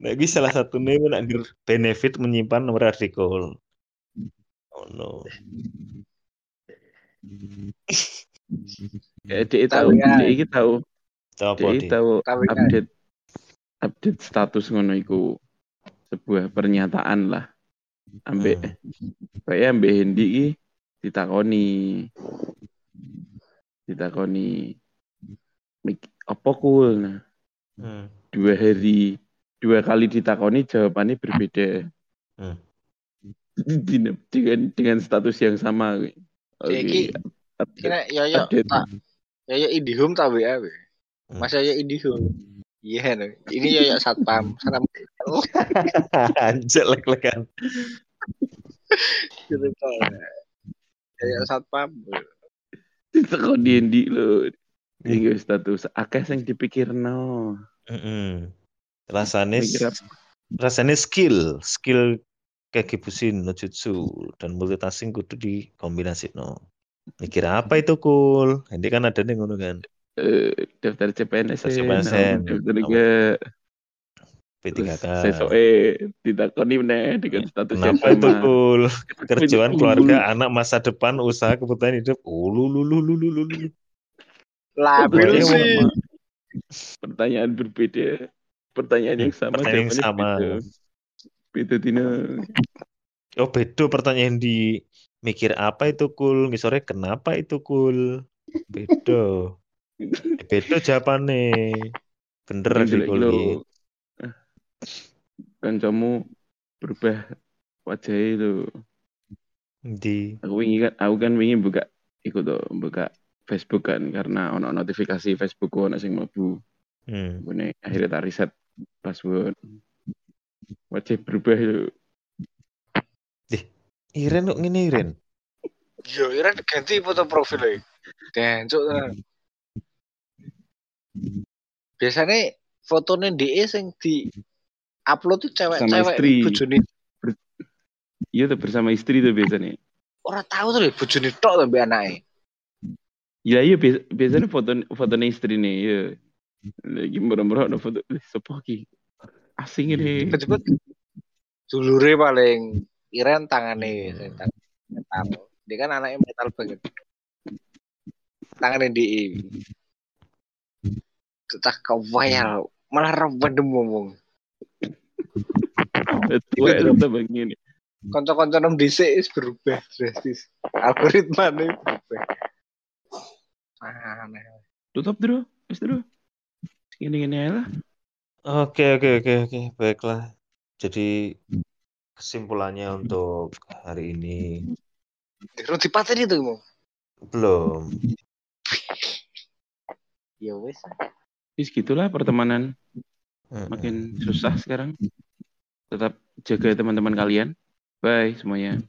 [SPEAKER 3] Nah, ini salah satu nih nak benefit menyimpan nomor artikel. Oh no.
[SPEAKER 1] Ya, dia tahu,
[SPEAKER 2] ya.
[SPEAKER 1] dia iki tahu,
[SPEAKER 3] Tahu apa
[SPEAKER 1] dia
[SPEAKER 3] di?
[SPEAKER 1] tahu
[SPEAKER 2] kan-
[SPEAKER 1] update update status ngono iku. Sebuah pernyataan lah. Ambek kayak ambek Hendi iki ditakoni. Ditakoni. "Mik- apa cool nah
[SPEAKER 3] Hmm.
[SPEAKER 1] dua hari dua kali ditakoni jawabannya berbeda.
[SPEAKER 3] Hmm.
[SPEAKER 1] dengan dengan status yang sama. Oke,
[SPEAKER 2] Iki- Kira Yoyo
[SPEAKER 1] update.
[SPEAKER 2] tak Yoyo Indihome tak WA we. Mas Yoyo Indihome. Iya no. Ini Yoyo Satpam. Salam
[SPEAKER 3] Anjir lek-lekan.
[SPEAKER 2] gitu toh. Yoyo Satpam.
[SPEAKER 1] ditakoni Hendi lho Tinggal status akeh sing dipikirno
[SPEAKER 3] Mm-mm. Rasanya rasanya skill, skill kayak Kibusin, no jutsu dan multitasking kudu dikombinasi no. Mikir apa itu cool? Ini kan ada nih ngono kan.
[SPEAKER 1] eh, daftar CPNS
[SPEAKER 3] Daftar CPNS,
[SPEAKER 1] daftar ke
[SPEAKER 3] P3K.
[SPEAKER 1] sesoe ditakoni meneh dengan status yang
[SPEAKER 3] Kenapa itu
[SPEAKER 1] sama
[SPEAKER 3] cool? Kerjaan keluarga, anak masa depan, usaha kebutuhan hidup. Oh, lu lu lu lu lu lu. lu.
[SPEAKER 2] Labil
[SPEAKER 1] Pertanyaan
[SPEAKER 2] sih.
[SPEAKER 1] sama. pertanyaan berbeda pertanyaan yang sama
[SPEAKER 3] Pertanyaan yang sama.
[SPEAKER 1] beda. beda Tina
[SPEAKER 3] Oh, beda pertanyaan di mikir apa itu cool, ngisore kenapa itu cool. Beda. Eh, Beda jawabannya. Bener di cool
[SPEAKER 1] lo.
[SPEAKER 3] iki.
[SPEAKER 1] kancamu berubah wajah itu.
[SPEAKER 3] Di
[SPEAKER 1] Aku wingi kan, aku kan wingi buka ikut tuh buka Facebook kan karena ono notifikasi Facebook ono sing mlebu.
[SPEAKER 3] hmm.
[SPEAKER 1] Bune akhirnya tak riset password. Wajah berubah itu.
[SPEAKER 3] Iren kok ngene Iren.
[SPEAKER 2] Yo, Iren ganti foto profilnya. Dencuk tenan. Biasanya fotonya DE sing di upload tuh cewek-cewek
[SPEAKER 1] istri.
[SPEAKER 2] bojone
[SPEAKER 1] Iya tuh bersama istri tuh biasanya.
[SPEAKER 2] ora tahu tuh bojone tok sampe anake.
[SPEAKER 1] Ya iya bias- biasanya foto fotonya istri nih ya. Lagi murah-murah ada foto eh, sopo ki. Asing ini.
[SPEAKER 2] Cepet dulure paling Iren tangane sing tang metal. Dia kan anaknya metal banget. Tangannya DE. Cah kawayal malah rembedem ngomong.
[SPEAKER 1] Tua itu begini.
[SPEAKER 2] Konco-konco nom dhisik wis berubah drastis. Algoritma nih berubah. Aneh.
[SPEAKER 1] Tutup dulu, wis dulu. Gini-gini aja lah.
[SPEAKER 3] Oke oke oke oke baiklah. Jadi kesimpulannya untuk hari ini
[SPEAKER 2] Terus dipateni tuh ngomong.
[SPEAKER 3] belum.
[SPEAKER 2] Ya wis.
[SPEAKER 1] Wis gitulah pertemanan
[SPEAKER 3] Mm-mm.
[SPEAKER 1] makin susah sekarang. Tetap jaga teman-teman kalian. Bye semuanya.